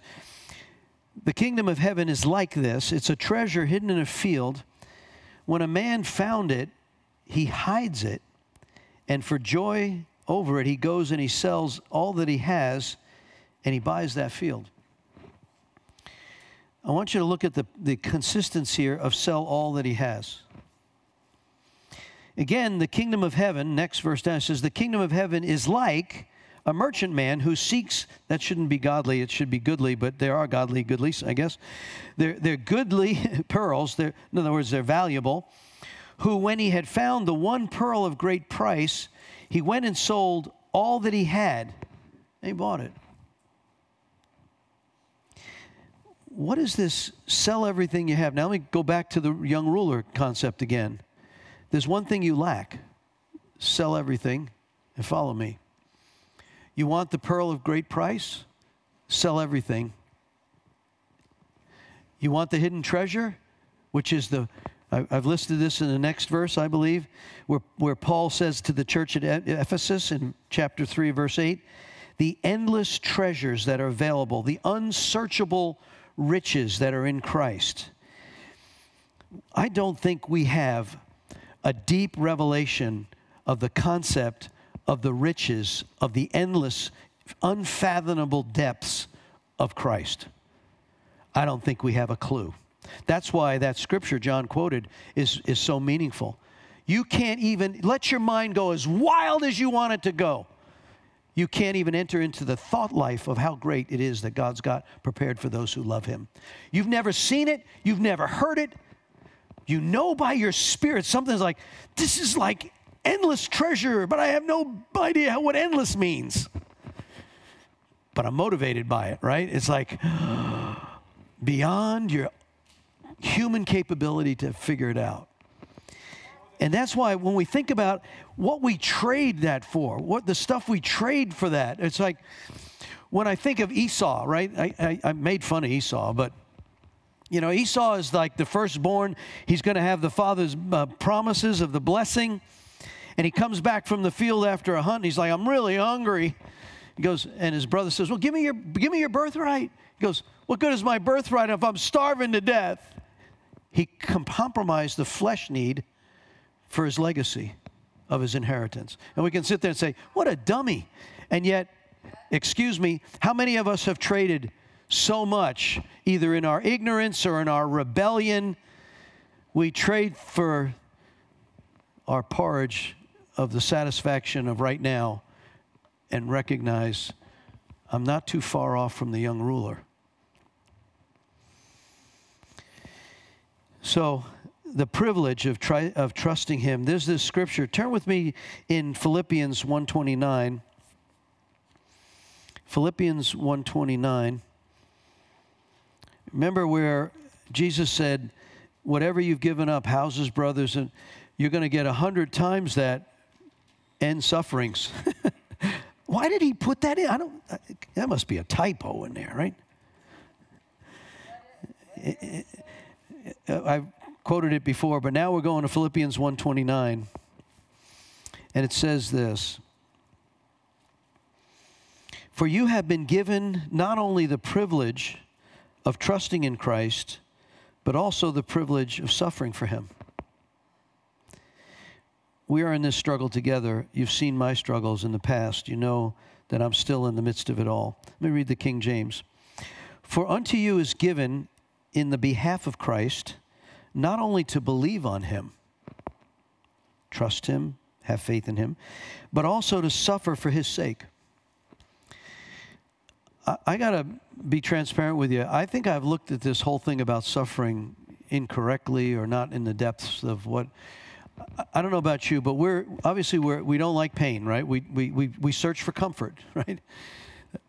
The kingdom of heaven is like this it's a treasure hidden in a field when a man found it, he hides it, and for joy over it, he goes and he sells all that he has and he buys that field. I want you to look at the, the consistency here of sell all that he has. Again, the kingdom of heaven, next verse down says, the kingdom of heaven is like a merchant man who seeks, that shouldn't be godly, it should be goodly, but there are godly, goodly, I guess. They're, they're goodly <laughs> pearls, they're, in other words, they're valuable. Who, when he had found the one pearl of great price, he went and sold all that he had, and he bought it. What is this sell everything you have? Now let me go back to the young ruler concept again. There's one thing you lack sell everything and follow me. You want the pearl of great price? Sell everything. You want the hidden treasure, which is the I've listed this in the next verse, I believe, where, where Paul says to the church at Ephesus in chapter 3, verse 8, the endless treasures that are available, the unsearchable riches that are in Christ. I don't think we have a deep revelation of the concept of the riches of the endless, unfathomable depths of Christ. I don't think we have a clue. That's why that scripture John quoted is, is so meaningful. You can't even let your mind go as wild as you want it to go. You can't even enter into the thought life of how great it is that God's got prepared for those who love Him. You've never seen it, you've never heard it. You know by your spirit something's like, this is like endless treasure, but I have no idea what endless means. but I'm motivated by it, right? It's like <gasps> beyond your human capability to figure it out. And that's why when we think about what we trade that for, what the stuff we trade for that, it's like when I think of Esau, right? I, I, I made fun of Esau, but you know, Esau is like the firstborn. He's going to have the father's uh, promises of the blessing. And he comes back from the field after a hunt. And he's like, I'm really hungry. He goes, and his brother says, Well, give me your, give me your birthright. He goes, What good is my birthright if I'm starving to death? He compromised the flesh need for his legacy of his inheritance. And we can sit there and say, What a dummy. And yet, excuse me, how many of us have traded so much, either in our ignorance or in our rebellion? We trade for our porridge of the satisfaction of right now and recognize I'm not too far off from the young ruler. So, the privilege of, try, of trusting him. There's this scripture. Turn with me in Philippians 129. Philippians 129. Remember where Jesus said, whatever you've given up, houses, brothers, and you're going to get a hundred times that and sufferings. <laughs> Why did he put that in? I don't. That must be a typo in there, right? Uh, I've quoted it before, but now we're going to Philippians 1:29, and it says this: "For you have been given not only the privilege of trusting in Christ, but also the privilege of suffering for Him." we are in this struggle together. You've seen my struggles in the past. You know that I'm still in the midst of it all. Let me read the King James. For unto you is given in the behalf of Christ not only to believe on him, trust him, have faith in him, but also to suffer for his sake. I, I got to be transparent with you. I think I've looked at this whole thing about suffering incorrectly or not in the depths of what I don't know about you, but we're obviously we're, we don't like pain, right? We, we, we, we search for comfort, <laughs> right?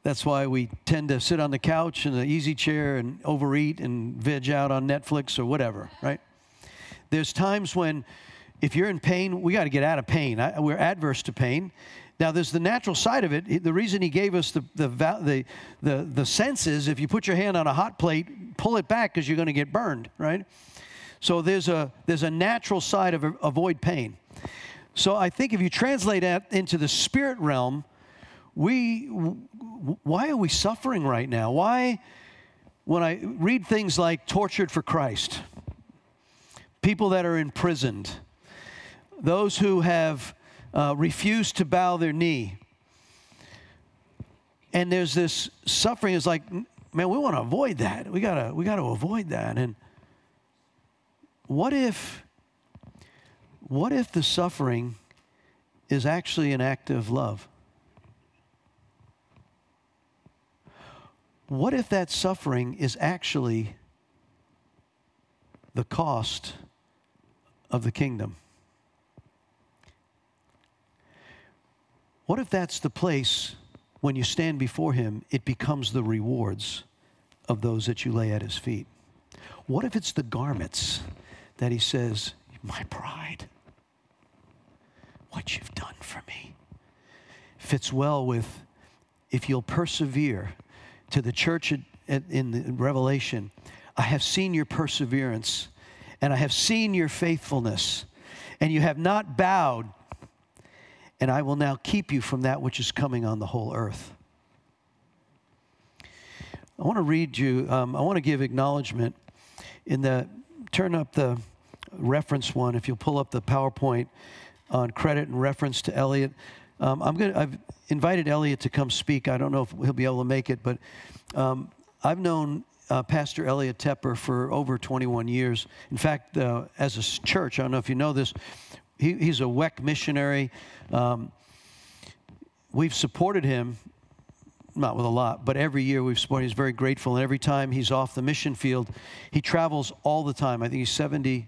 That's why we tend to sit on the couch in the easy chair and overeat and veg out on Netflix or whatever, right? There's times when if you're in pain, we got to get out of pain. I, we're adverse to pain. Now, there's the natural side of it. The reason he gave us the, the, the, the, the senses, if you put your hand on a hot plate, pull it back because you're going to get burned, right? So there's a, there's a natural side of avoid pain. So I think if you translate that into the spirit realm, we, why are we suffering right now? Why, when I read things like tortured for Christ, people that are imprisoned, those who have uh, refused to bow their knee, and there's this suffering is like, man, we want to avoid that. We gotta, we gotta avoid that. And what if what if the suffering is actually an act of love? What if that suffering is actually the cost of the kingdom? What if that's the place when you stand before Him, it becomes the rewards of those that you lay at His feet? What if it's the garments that he says, My pride, what you've done for me, fits well with if you'll persevere to the church in Revelation. I have seen your perseverance and I have seen your faithfulness, and you have not bowed, and I will now keep you from that which is coming on the whole earth. I want to read you, um, I want to give acknowledgement in the turn up the reference one. If you'll pull up the PowerPoint on credit and reference to Elliot. Um, I'm gonna, I've invited Elliot to come speak. I don't know if he'll be able to make it, but um, I've known uh, Pastor Elliot Tepper for over 21 years. In fact, uh, as a church, I don't know if you know this, he, he's a WEC missionary. Um, we've supported him not with a lot, but every year we've supported. He's very grateful, and every time he's off the mission field, he travels all the time. I think he's 70,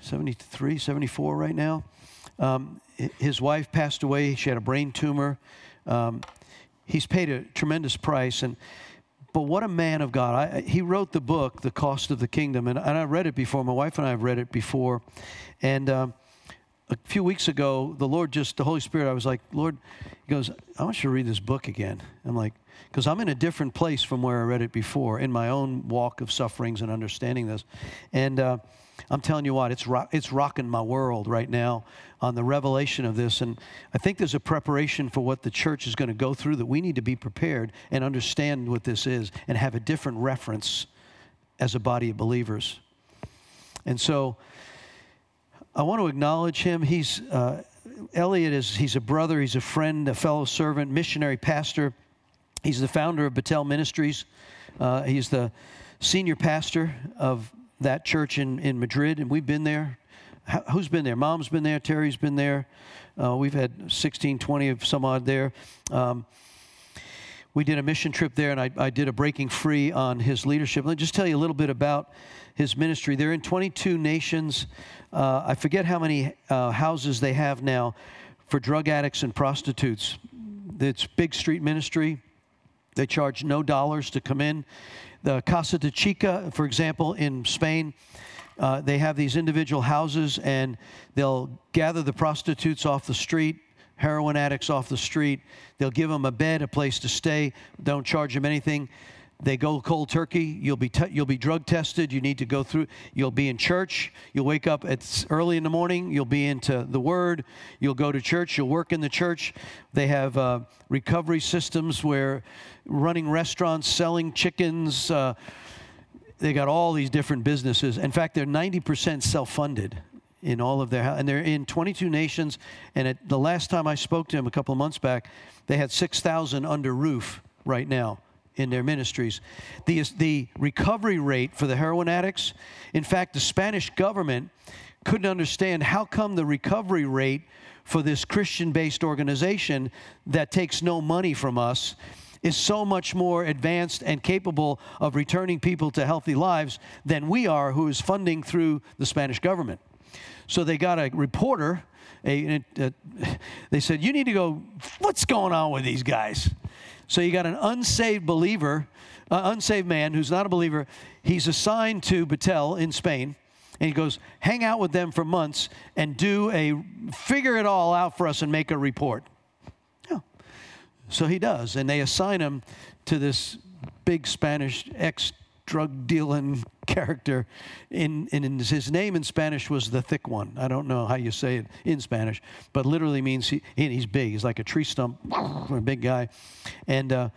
73, 74 right now. Um, his wife passed away. She had a brain tumor. Um, he's paid a tremendous price. And but what a man of God! I, he wrote the book, The Cost of the Kingdom, and, and I read it before. My wife and I have read it before, and. Um, a few weeks ago, the Lord just, the Holy Spirit, I was like, Lord, He goes, I want you to read this book again. I'm like, because I'm in a different place from where I read it before in my own walk of sufferings and understanding this. And uh, I'm telling you what, it's, it's rocking my world right now on the revelation of this. And I think there's a preparation for what the church is going to go through that we need to be prepared and understand what this is and have a different reference as a body of believers. And so I want to acknowledge him. He's, uh, Elliot is, he's a brother, he's a friend, a fellow servant, missionary pastor. He's the founder of Betel Ministries. Uh, he's the senior pastor of that church in, in Madrid, and we've been there. Who's been there? Mom's been there, Terry's been there. Uh, we've had 16, 20 of some odd there. Um, we did a mission trip there, and I, I, did a breaking free on his leadership. Let me just tell you a little bit about his ministry. They're in 22 nations. Uh, I forget how many uh, houses they have now for drug addicts and prostitutes. It's big street ministry. They charge no dollars to come in. The Casa de Chica, for example, in Spain, uh, they have these individual houses and they'll gather the prostitutes off the street, heroin addicts off the street. They'll give them a bed, a place to stay, don't charge them anything. They go cold turkey. You'll be you'll be drug tested. You need to go through. You'll be in church. You'll wake up at early in the morning. You'll be into the Word. You'll go to church. You'll work in the church. They have uh, recovery systems where running restaurants, selling chickens. Uh, they got all these different businesses. In fact, they're 90% self-funded in all of their and they're in 22 nations. And at the last time I spoke to them a couple of months back, they had 6,000 under roof right now in their ministries. The, the recovery rate for the heroin addicts, in fact, the Spanish government couldn't understand how come the recovery rate for this Christian based organization that takes no money from us is so much more advanced and capable of returning people to healthy lives than we are, who is funding through the Spanish government. So they got a reporter. A, a, they said, You need to go, what's going on with these guys? So you got an unsaved believer, uh, unsaved man who's not a believer. He's assigned to Betel in Spain. And he goes, hang out with them for months and do a, figure it all out for us and make a report. Yeah. So he does. And they assign him to this big Spanish ex drug dealing character. In, in, his name in Spanish was the thick one. I don't know how you say it in Spanish, but literally means he, he's big. He's like a tree stump, <laughs> a big guy. And uh,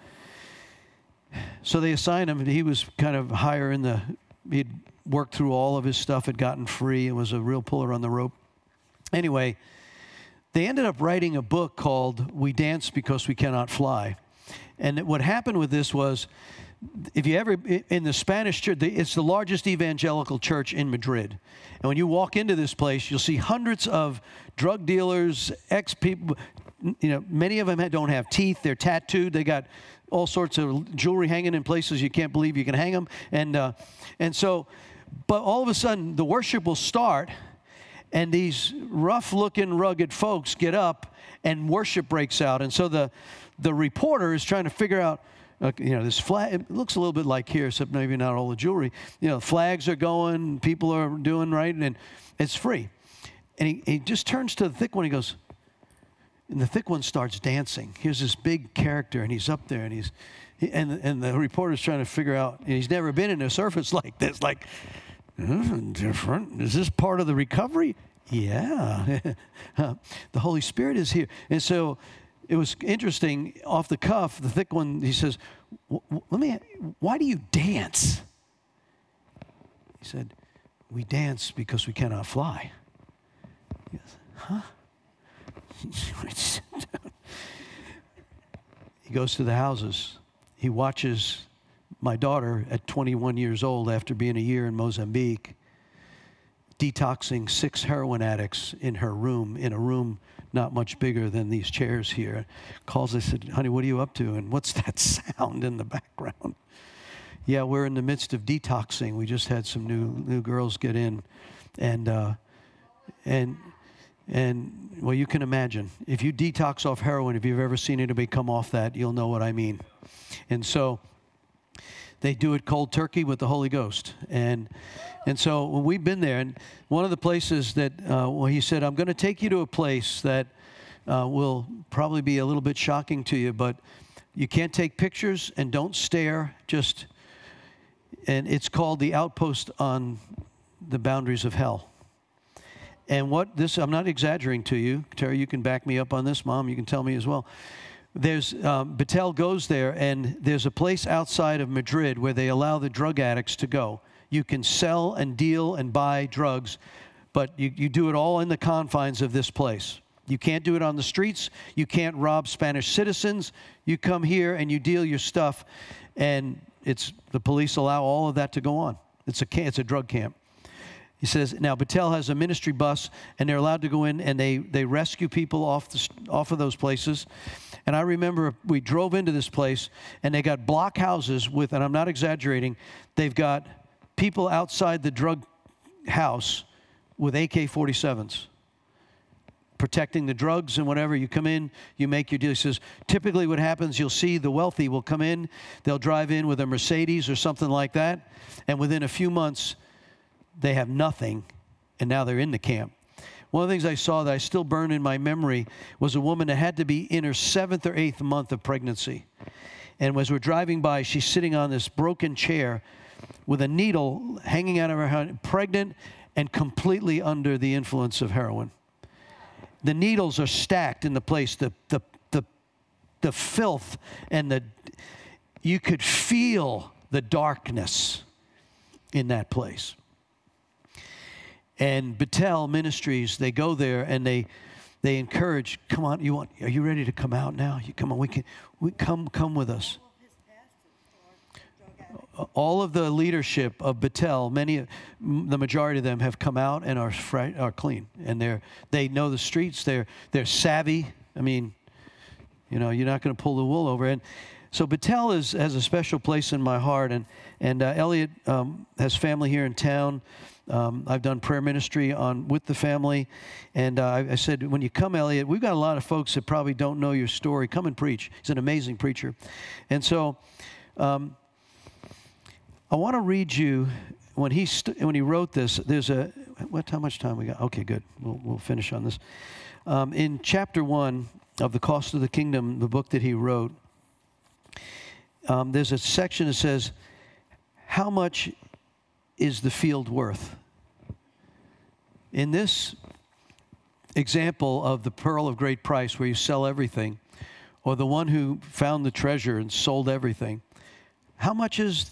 so they assigned him. He was kind of higher in the, he'd worked through all of his stuff, had gotten free, and was a real puller on the rope. Anyway, they ended up writing a book called We Dance Because We Cannot Fly. And what happened with this was if you ever in the Spanish church, it's the largest evangelical church in Madrid. And when you walk into this place, you'll see hundreds of drug dealers, ex people. You know, many of them don't have teeth. They're tattooed. They got all sorts of jewelry hanging in places you can't believe you can hang them. And uh, and so, but all of a sudden, the worship will start, and these rough-looking, rugged folks get up, and worship breaks out. And so the the reporter is trying to figure out uh, you know, this flag, it looks a little bit like here, except maybe not all the jewelry. You know, flags are going, people are doing right, and it's free. And he, he just turns to the thick one, he goes, and the thick one starts dancing. Here's this big character, and he's up there, and he's, he, and, and the reporter's trying to figure out, and he's never been in a surface <laughs> like this, like, different. Is this part of the recovery? Yeah. <laughs> the Holy Spirit is here. And so it was interesting off the cuff the thick one he says let me why do you dance? He said we dance because we cannot fly. He goes huh? <laughs> He goes to the houses. He watches my daughter at 21 years old after being a year in mozambique detoxing six heroin addicts in her room in a room not much bigger than these chairs here. Calls, I said, honey, what are you up to? And what's <laughs> that sound in the background? Yeah, we're in the midst of detoxing. We just had some new new girls get in, and uh, and And well, you can imagine if you detox off heroin, if you've ever seen anybody come off that, you'll know what I mean. And so they do it cold turkey with the Holy Ghost. And and so we've been there, and one of the places that uh, well, he said, I'm going to take you to a place that uh, will probably be a little bit shocking to you, but you can't take pictures and don't stare. Just and it's called the outpost on the boundaries of hell. And what this, I'm not exaggerating to you. Terry, you can back me up on this. Mom, you can tell me as well. There's, um, Betel goes there, and there's a place outside of Madrid where they allow the drug addicts to go. You can sell and deal and buy drugs, but you, you do it all in the confines of this place. You can't do it on the streets. You can't rob Spanish citizens. You come here and you deal your stuff, and it's the police allow all of that to go on. It's a it's a drug camp. He says, now Betel has a ministry bus, and they're allowed to go in and they, they rescue people off, the, off of those places. And I remember we drove into this place, and they got block houses with, and I'm not exaggerating, they've got people outside the drug house with AK 47s protecting the drugs and whatever. You come in, you make your deal. He says, typically what happens, you'll see the wealthy will come in, they'll drive in with a Mercedes or something like that, and within a few months, they have nothing, and now they're in the camp. One of the things I saw that I still burn in my memory was a woman that had to be in her seventh or eighth month of pregnancy. And as we're driving by, she's sitting on this broken chair with a needle hanging out of her hand, pregnant and completely under the influence of heroin. The needles are stacked in the place, the, the, the, the filth and the, you could feel the darkness in that place and Betel Ministries, they go there and they they encourage, come on, you want are you ready to come out now? You come on, we can we come come with us. All of the leadership of Betel, many, the majority of them have come out and are are clean, and they're they know the streets. They're they're savvy. I mean, you know, you're not going to pull the wool over. And so Betel is has a special place in my heart, and and uh, Elliot um, has family here in town. Um, I've done prayer ministry on with the family, and uh, I, said, when you come, Elliot, we've got a lot of folks that probably don't know your story. Come and preach. He's an amazing preacher, and so um, I want to read you when he st- when he wrote this. There's a what? How much time we got? Okay, good. We'll we'll finish on this. Um, in chapter one of the Cost of the Kingdom, the book that he wrote, um, there's a section that says, "How much is the field worth? In this example of the pearl of great price, where you sell everything, or the one who found the treasure and sold everything, how much is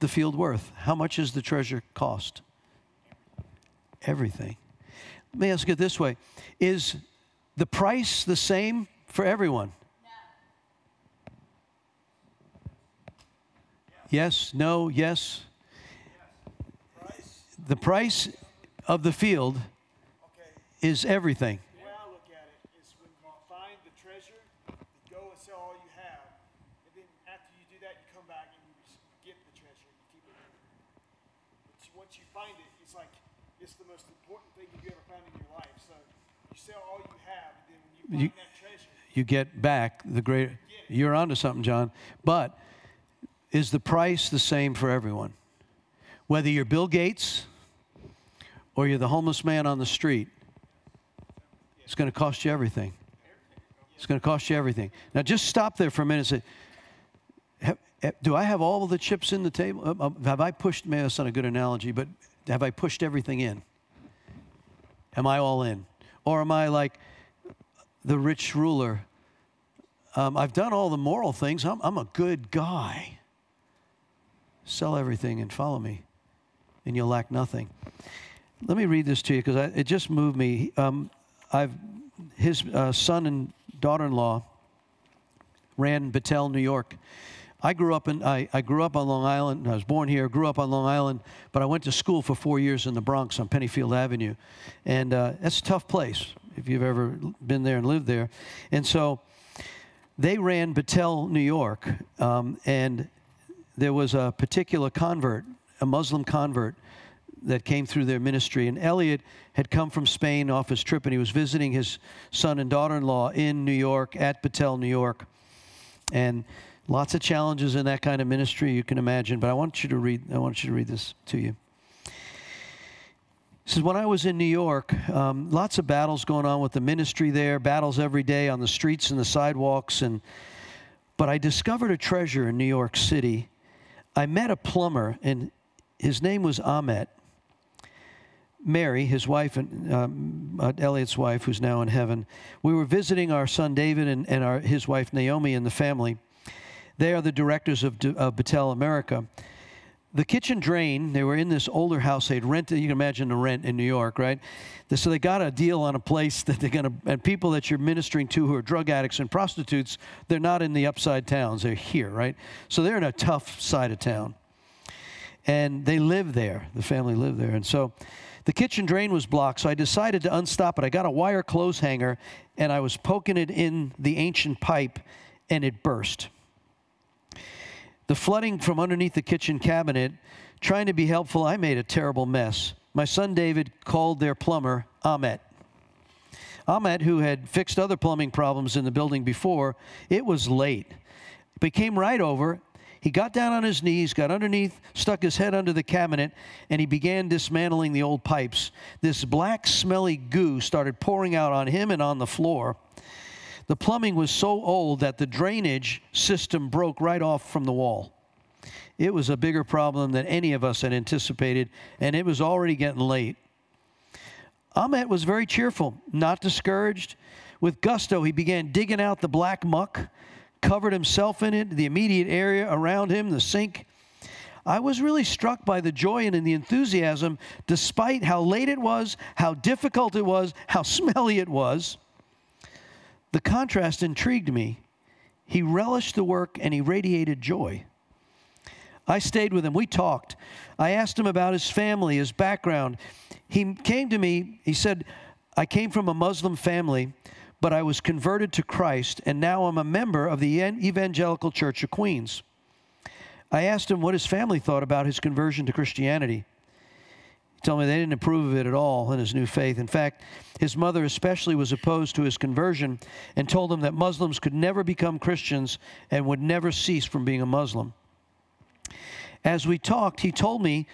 the field worth? How much is the treasure cost? Everything. Let me ask it this way Is the price the same for everyone? No. Yes, no, yes the price of the field is everything. The way I look at it is when you find the treasure, you go and sell all you have, and then after you do that, you come back and you get the treasure and you keep it. But once you find it, it's like it's the most important thing you ever found in your life. So you sell all you have, and then when you find you, that treasure, you get back the great. You're onto something, John. But is the price the same for everyone? Whether you're Bill Gates or you're the homeless man on the street, it's going to cost you everything. It's going to cost you everything. Now, just stop there for a minute and say, do I have all of the chips in the table? Uh, uh, have I pushed, maybe that's not a good analogy, but have I pushed everything in? Am I all in? Or am I like the rich ruler? Um, I've done all the moral things. I'm, I'm a good guy. Sell everything and follow me, and you'll lack nothing. Let me read this to you because it just moved me. Um, I've his uh, son and daughter-in-law ran Betel, New York. I grew up in I, I grew up on Long Island. I was born here, grew up on Long Island, but I went to school for four years in the Bronx on Pennyfield Avenue, and uh, that's a tough place if you've ever been there and lived there. And so they ran Betel, New York, um, and there was a particular convert, a Muslim convert, that came through their ministry. And Elliot had come from Spain off his trip, and he was visiting his son and daughter in law in New York, at Betel, New York. And lots of challenges in that kind of ministry, you can imagine. But I want you to read, I want you to read this to you. He says, when I was in New York, um, lots of battles going on with the ministry there, battles every day on the streets and the sidewalks. And, but I discovered a treasure in New York City. I met a plumber, and his name was Ahmet. Mary, his wife, and um, uh, Elliot's wife, who's now in heaven, we were visiting our son David and, and our, his wife Naomi and the family. They are the directors of, of Betel America. The kitchen drain, they were in this older house. They'd rented, you can imagine the rent in New York, right? So they got a deal on a place <laughs> that they're going to, and people that you're ministering to who are drug addicts and prostitutes, they're not in the upside towns. They're here, right? So they're in a tough side of town. And they live there. The family lived there. And so the kitchen drain was blocked, so I decided to unstop it. I got a wire clothes hanger and I was poking it in the ancient pipe and it burst. The flooding from underneath the kitchen cabinet, trying to be helpful, I made a terrible mess. My son David called their plumber, Ahmet. Ahmet, who had fixed other plumbing problems in the building before, it was late. But came right over. He got down on his knees, got underneath, stuck his head under the cabinet, and he began dismantling the old pipes. This black, smelly goo started pouring out on him and on the floor. The plumbing was so old that the drainage system broke right off from the wall. It was a bigger problem than any of us had anticipated, and it was already getting late. Ahmet was very cheerful, not discouraged. With gusto, he began digging out the black muck, covered himself in it, the immediate area around him, the sink. I was really struck by the joy and the enthusiasm, despite how late it was, how difficult it was, how <laughs> smelly it was. The contrast intrigued me. He relished the work and he radiated joy. I stayed with him. We talked. I asked him about his family, his background. He came to me, he said, I came from a Muslim family, but I was converted to Christ, and now I'm a member of the Evangelical Church of Queens. I asked him what his family thought about his conversion to Christianity. He told me they didn't approve of it at all in his new faith. In fact, his mother especially was opposed to his conversion and told him that Muslims could never become Christians and would never cease from being a Muslim. As we talked, he told me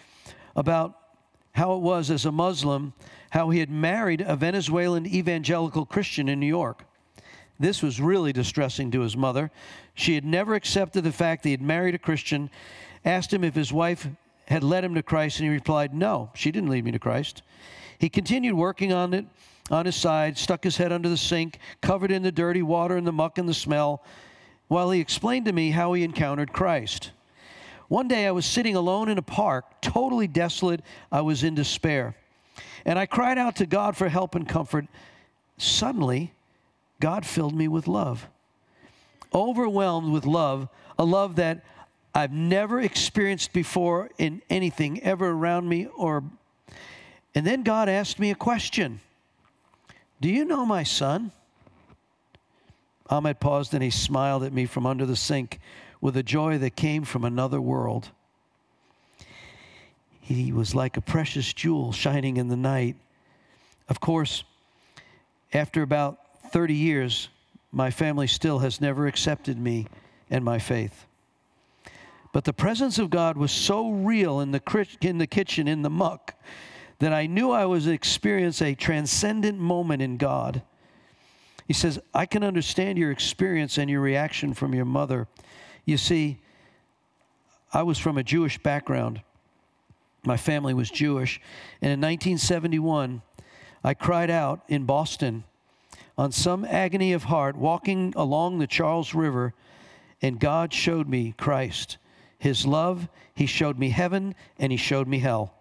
about how it was as a Muslim, how he had married a Venezuelan evangelical Christian in New York. This was really distressing to his mother. She had never accepted the fact that he had married a Christian, asked him if his wife had led him to Christ, and he replied, No, she didn't lead me to Christ. He continued working on it on his side, stuck his head under the sink, covered in the dirty water and the muck and the smell, while he explained to me how he encountered Christ. One day I was sitting alone in a park, totally desolate. I was in despair. And I cried out to God for help and comfort. Suddenly, God filled me with love. Overwhelmed with love, a love that I've never experienced before in anything ever around me or and then God asked me a question. Do you know my son? Ahmet paused and he smiled at me from under the sink with a joy that came from another world. He was like a precious jewel shining in the night. Of course, after about 30 years, my family still has never accepted me and my faith. But the presence of God was so real in the, in the kitchen, in the muck, that I knew I was experiencing a transcendent moment in God. He says, I can understand your experience and your reaction from your mother. You see, I was from a Jewish background. My family was Jewish. And in 1971, I cried out in Boston on some agony of heart, walking along the Charles River, and God showed me Christ. His love, He showed me heaven and He showed me hell.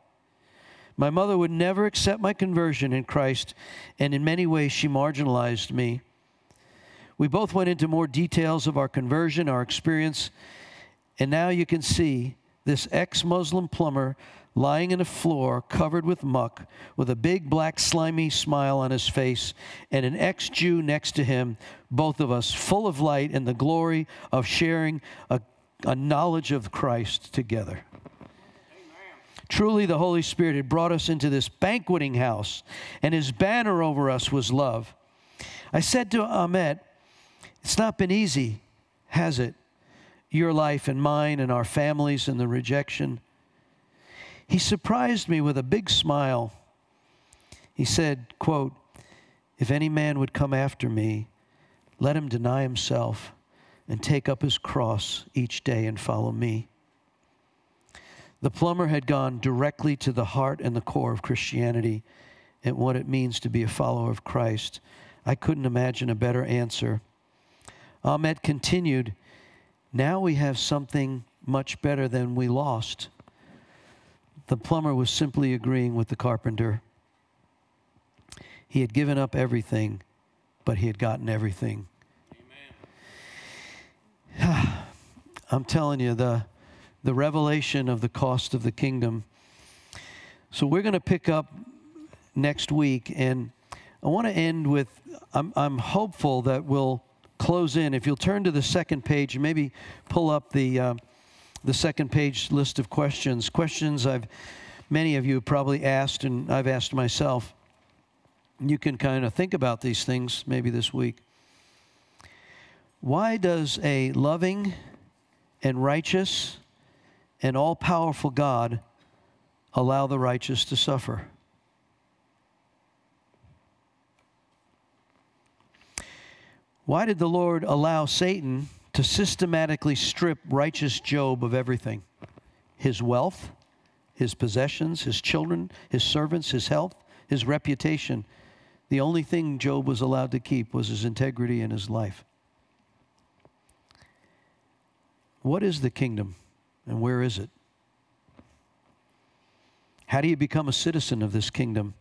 My mother would never accept my conversion in Christ, and in many ways she marginalized me. We both went into more details of our conversion, our experience, and now you can see this ex Muslim plumber lying in a floor covered with muck with a big black slimy smile on his face and an ex Jew next to him, both of us full of light and the glory of sharing a a knowledge of Christ together. Truly, the Holy Spirit had brought us into this banqueting house, and his banner over us was love. I said to Ahmet, It's not been easy, has it? Your life and mine and our families and the rejection. He surprised me with a big smile. He said, quote, If any man would come after me, let him deny himself and take up his cross each day and follow me. The plumber had gone directly to the heart and the core of Christianity and what it means to be a follower of Christ. I couldn't imagine a better answer. Ahmet continued, Now we have something much better than we lost. The plumber was simply agreeing with the carpenter. He had given up everything, but he had gotten everything. <sighs> I'm telling you, the, the revelation of the cost of the kingdom. So we're going to pick up next week, and I want to end with I'm, I'm hopeful that we'll close in. If you'll turn to the second page maybe pull up the, uh, the second page list of questions. Questions I've many of you probably asked, and I've asked myself. You can kind of think about these things maybe this week. Why does a loving and righteous and all powerful God allow the righteous to suffer? Why did the Lord allow Satan to systematically strip righteous Job of everything? His wealth, his possessions, his children, his servants, his health, his reputation. The only thing Job was allowed to keep was his integrity and his life. What is the kingdom and where is it? How do you become a citizen of this kingdom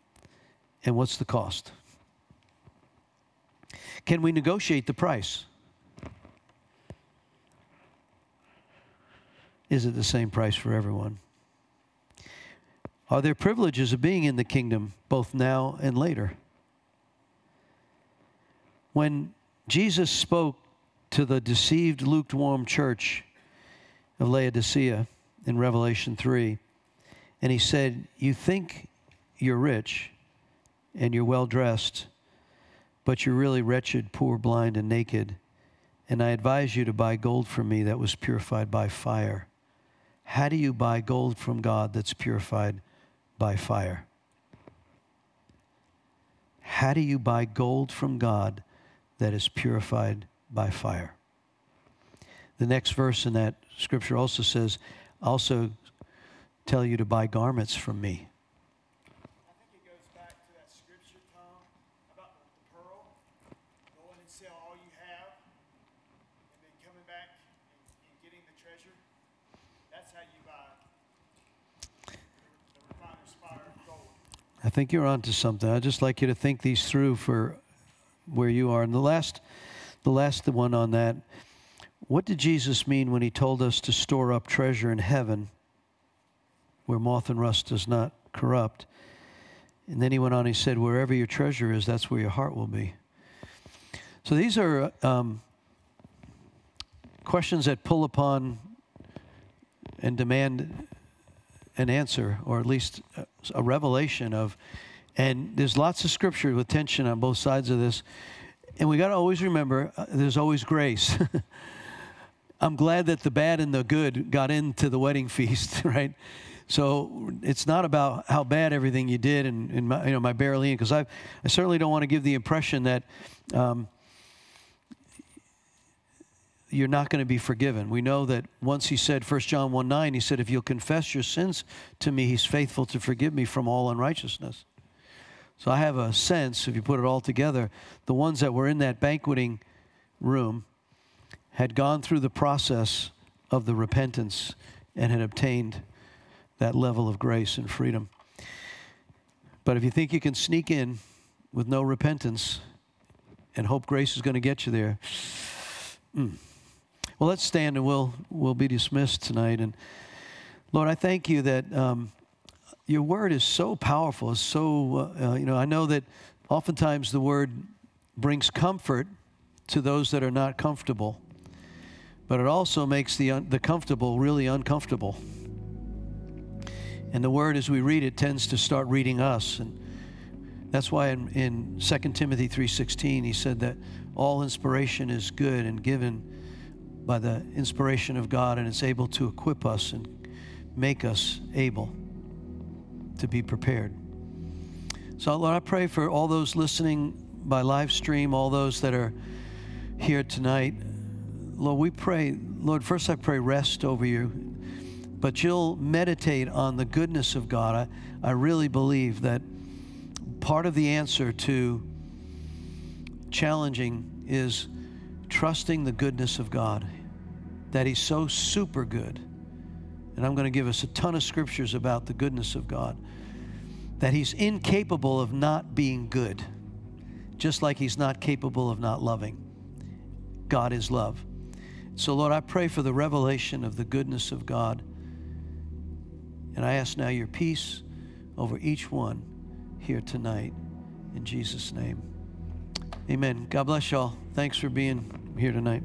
and what's the cost? Can we negotiate the price? Is it the same price for everyone? Are there privileges of being in the kingdom both now and later? When Jesus spoke to the deceived, lukewarm church of Laodicea in Revelation 3, and he said, You think you're rich and you're well dressed but you're really wretched, poor, blind, and naked. And I advise you to buy gold from me that was purified by fire. How do you buy gold from God that's purified by fire? How do you buy gold from God that is purified by fire? The next verse in that scripture also says, also tell you to buy garments from me. I think you're onto something. I'd just like you to think these through for where you are. And the last, the last one on that, what did Jesus mean when he told us to store up treasure in heaven where moth and rust does not corrupt? And then he went on, he said, wherever your treasure is, that's where your heart will be. So these are um, questions that pull upon and demand an answer, or at least a revelation of, and there's lots of scripture with tension on both sides of this. And we got to always remember uh, there's always grace. <laughs> I'm glad that the bad and the good got into the wedding feast, <laughs> right? So it's not about how bad everything you did and, and my, you know, my barely because I, I certainly don't want to give the impression that um, you're not going to be forgiven. We know that once he said, 1 John 1 9, he said, If you'll confess your sins to me, he's faithful to forgive me from all unrighteousness. So I have a sense, if you put it all together, the ones that were in that banqueting room had gone through the process of the repentance and had obtained that level of grace and freedom. But if you think you can sneak in with no repentance and hope grace is going to get you there, mm, well, let's stand and we'll, we'll be dismissed tonight. And Lord, I thank you that um, your word is so powerful. It's so, uh, uh, you know, I know that oftentimes the word brings comfort to those that are not comfortable, but it also makes the, un- the comfortable really uncomfortable. And the word, as we read it, tends to start reading us. And that's why in, in 2 Timothy 3.16, he said that all inspiration is good and given by the inspiration of God, and it's able to equip us and make us able to be prepared. So, Lord, I pray for all those listening by live stream, all those that are here tonight. Lord, we pray, Lord, first I pray rest over you, but you'll meditate on the goodness of God. I, I really believe that part of the answer to challenging is trusting the goodness of God, that He's so super good. And I'm going to give us a ton of scriptures about the goodness of God, that He's incapable of not being good, just like He's not capable of not loving. God is love. So, Lord, I pray for the revelation of the goodness of God. And I ask now your peace over each one here tonight. In Jesus' name. Amen. God bless y'all. Thanks for being here tonight.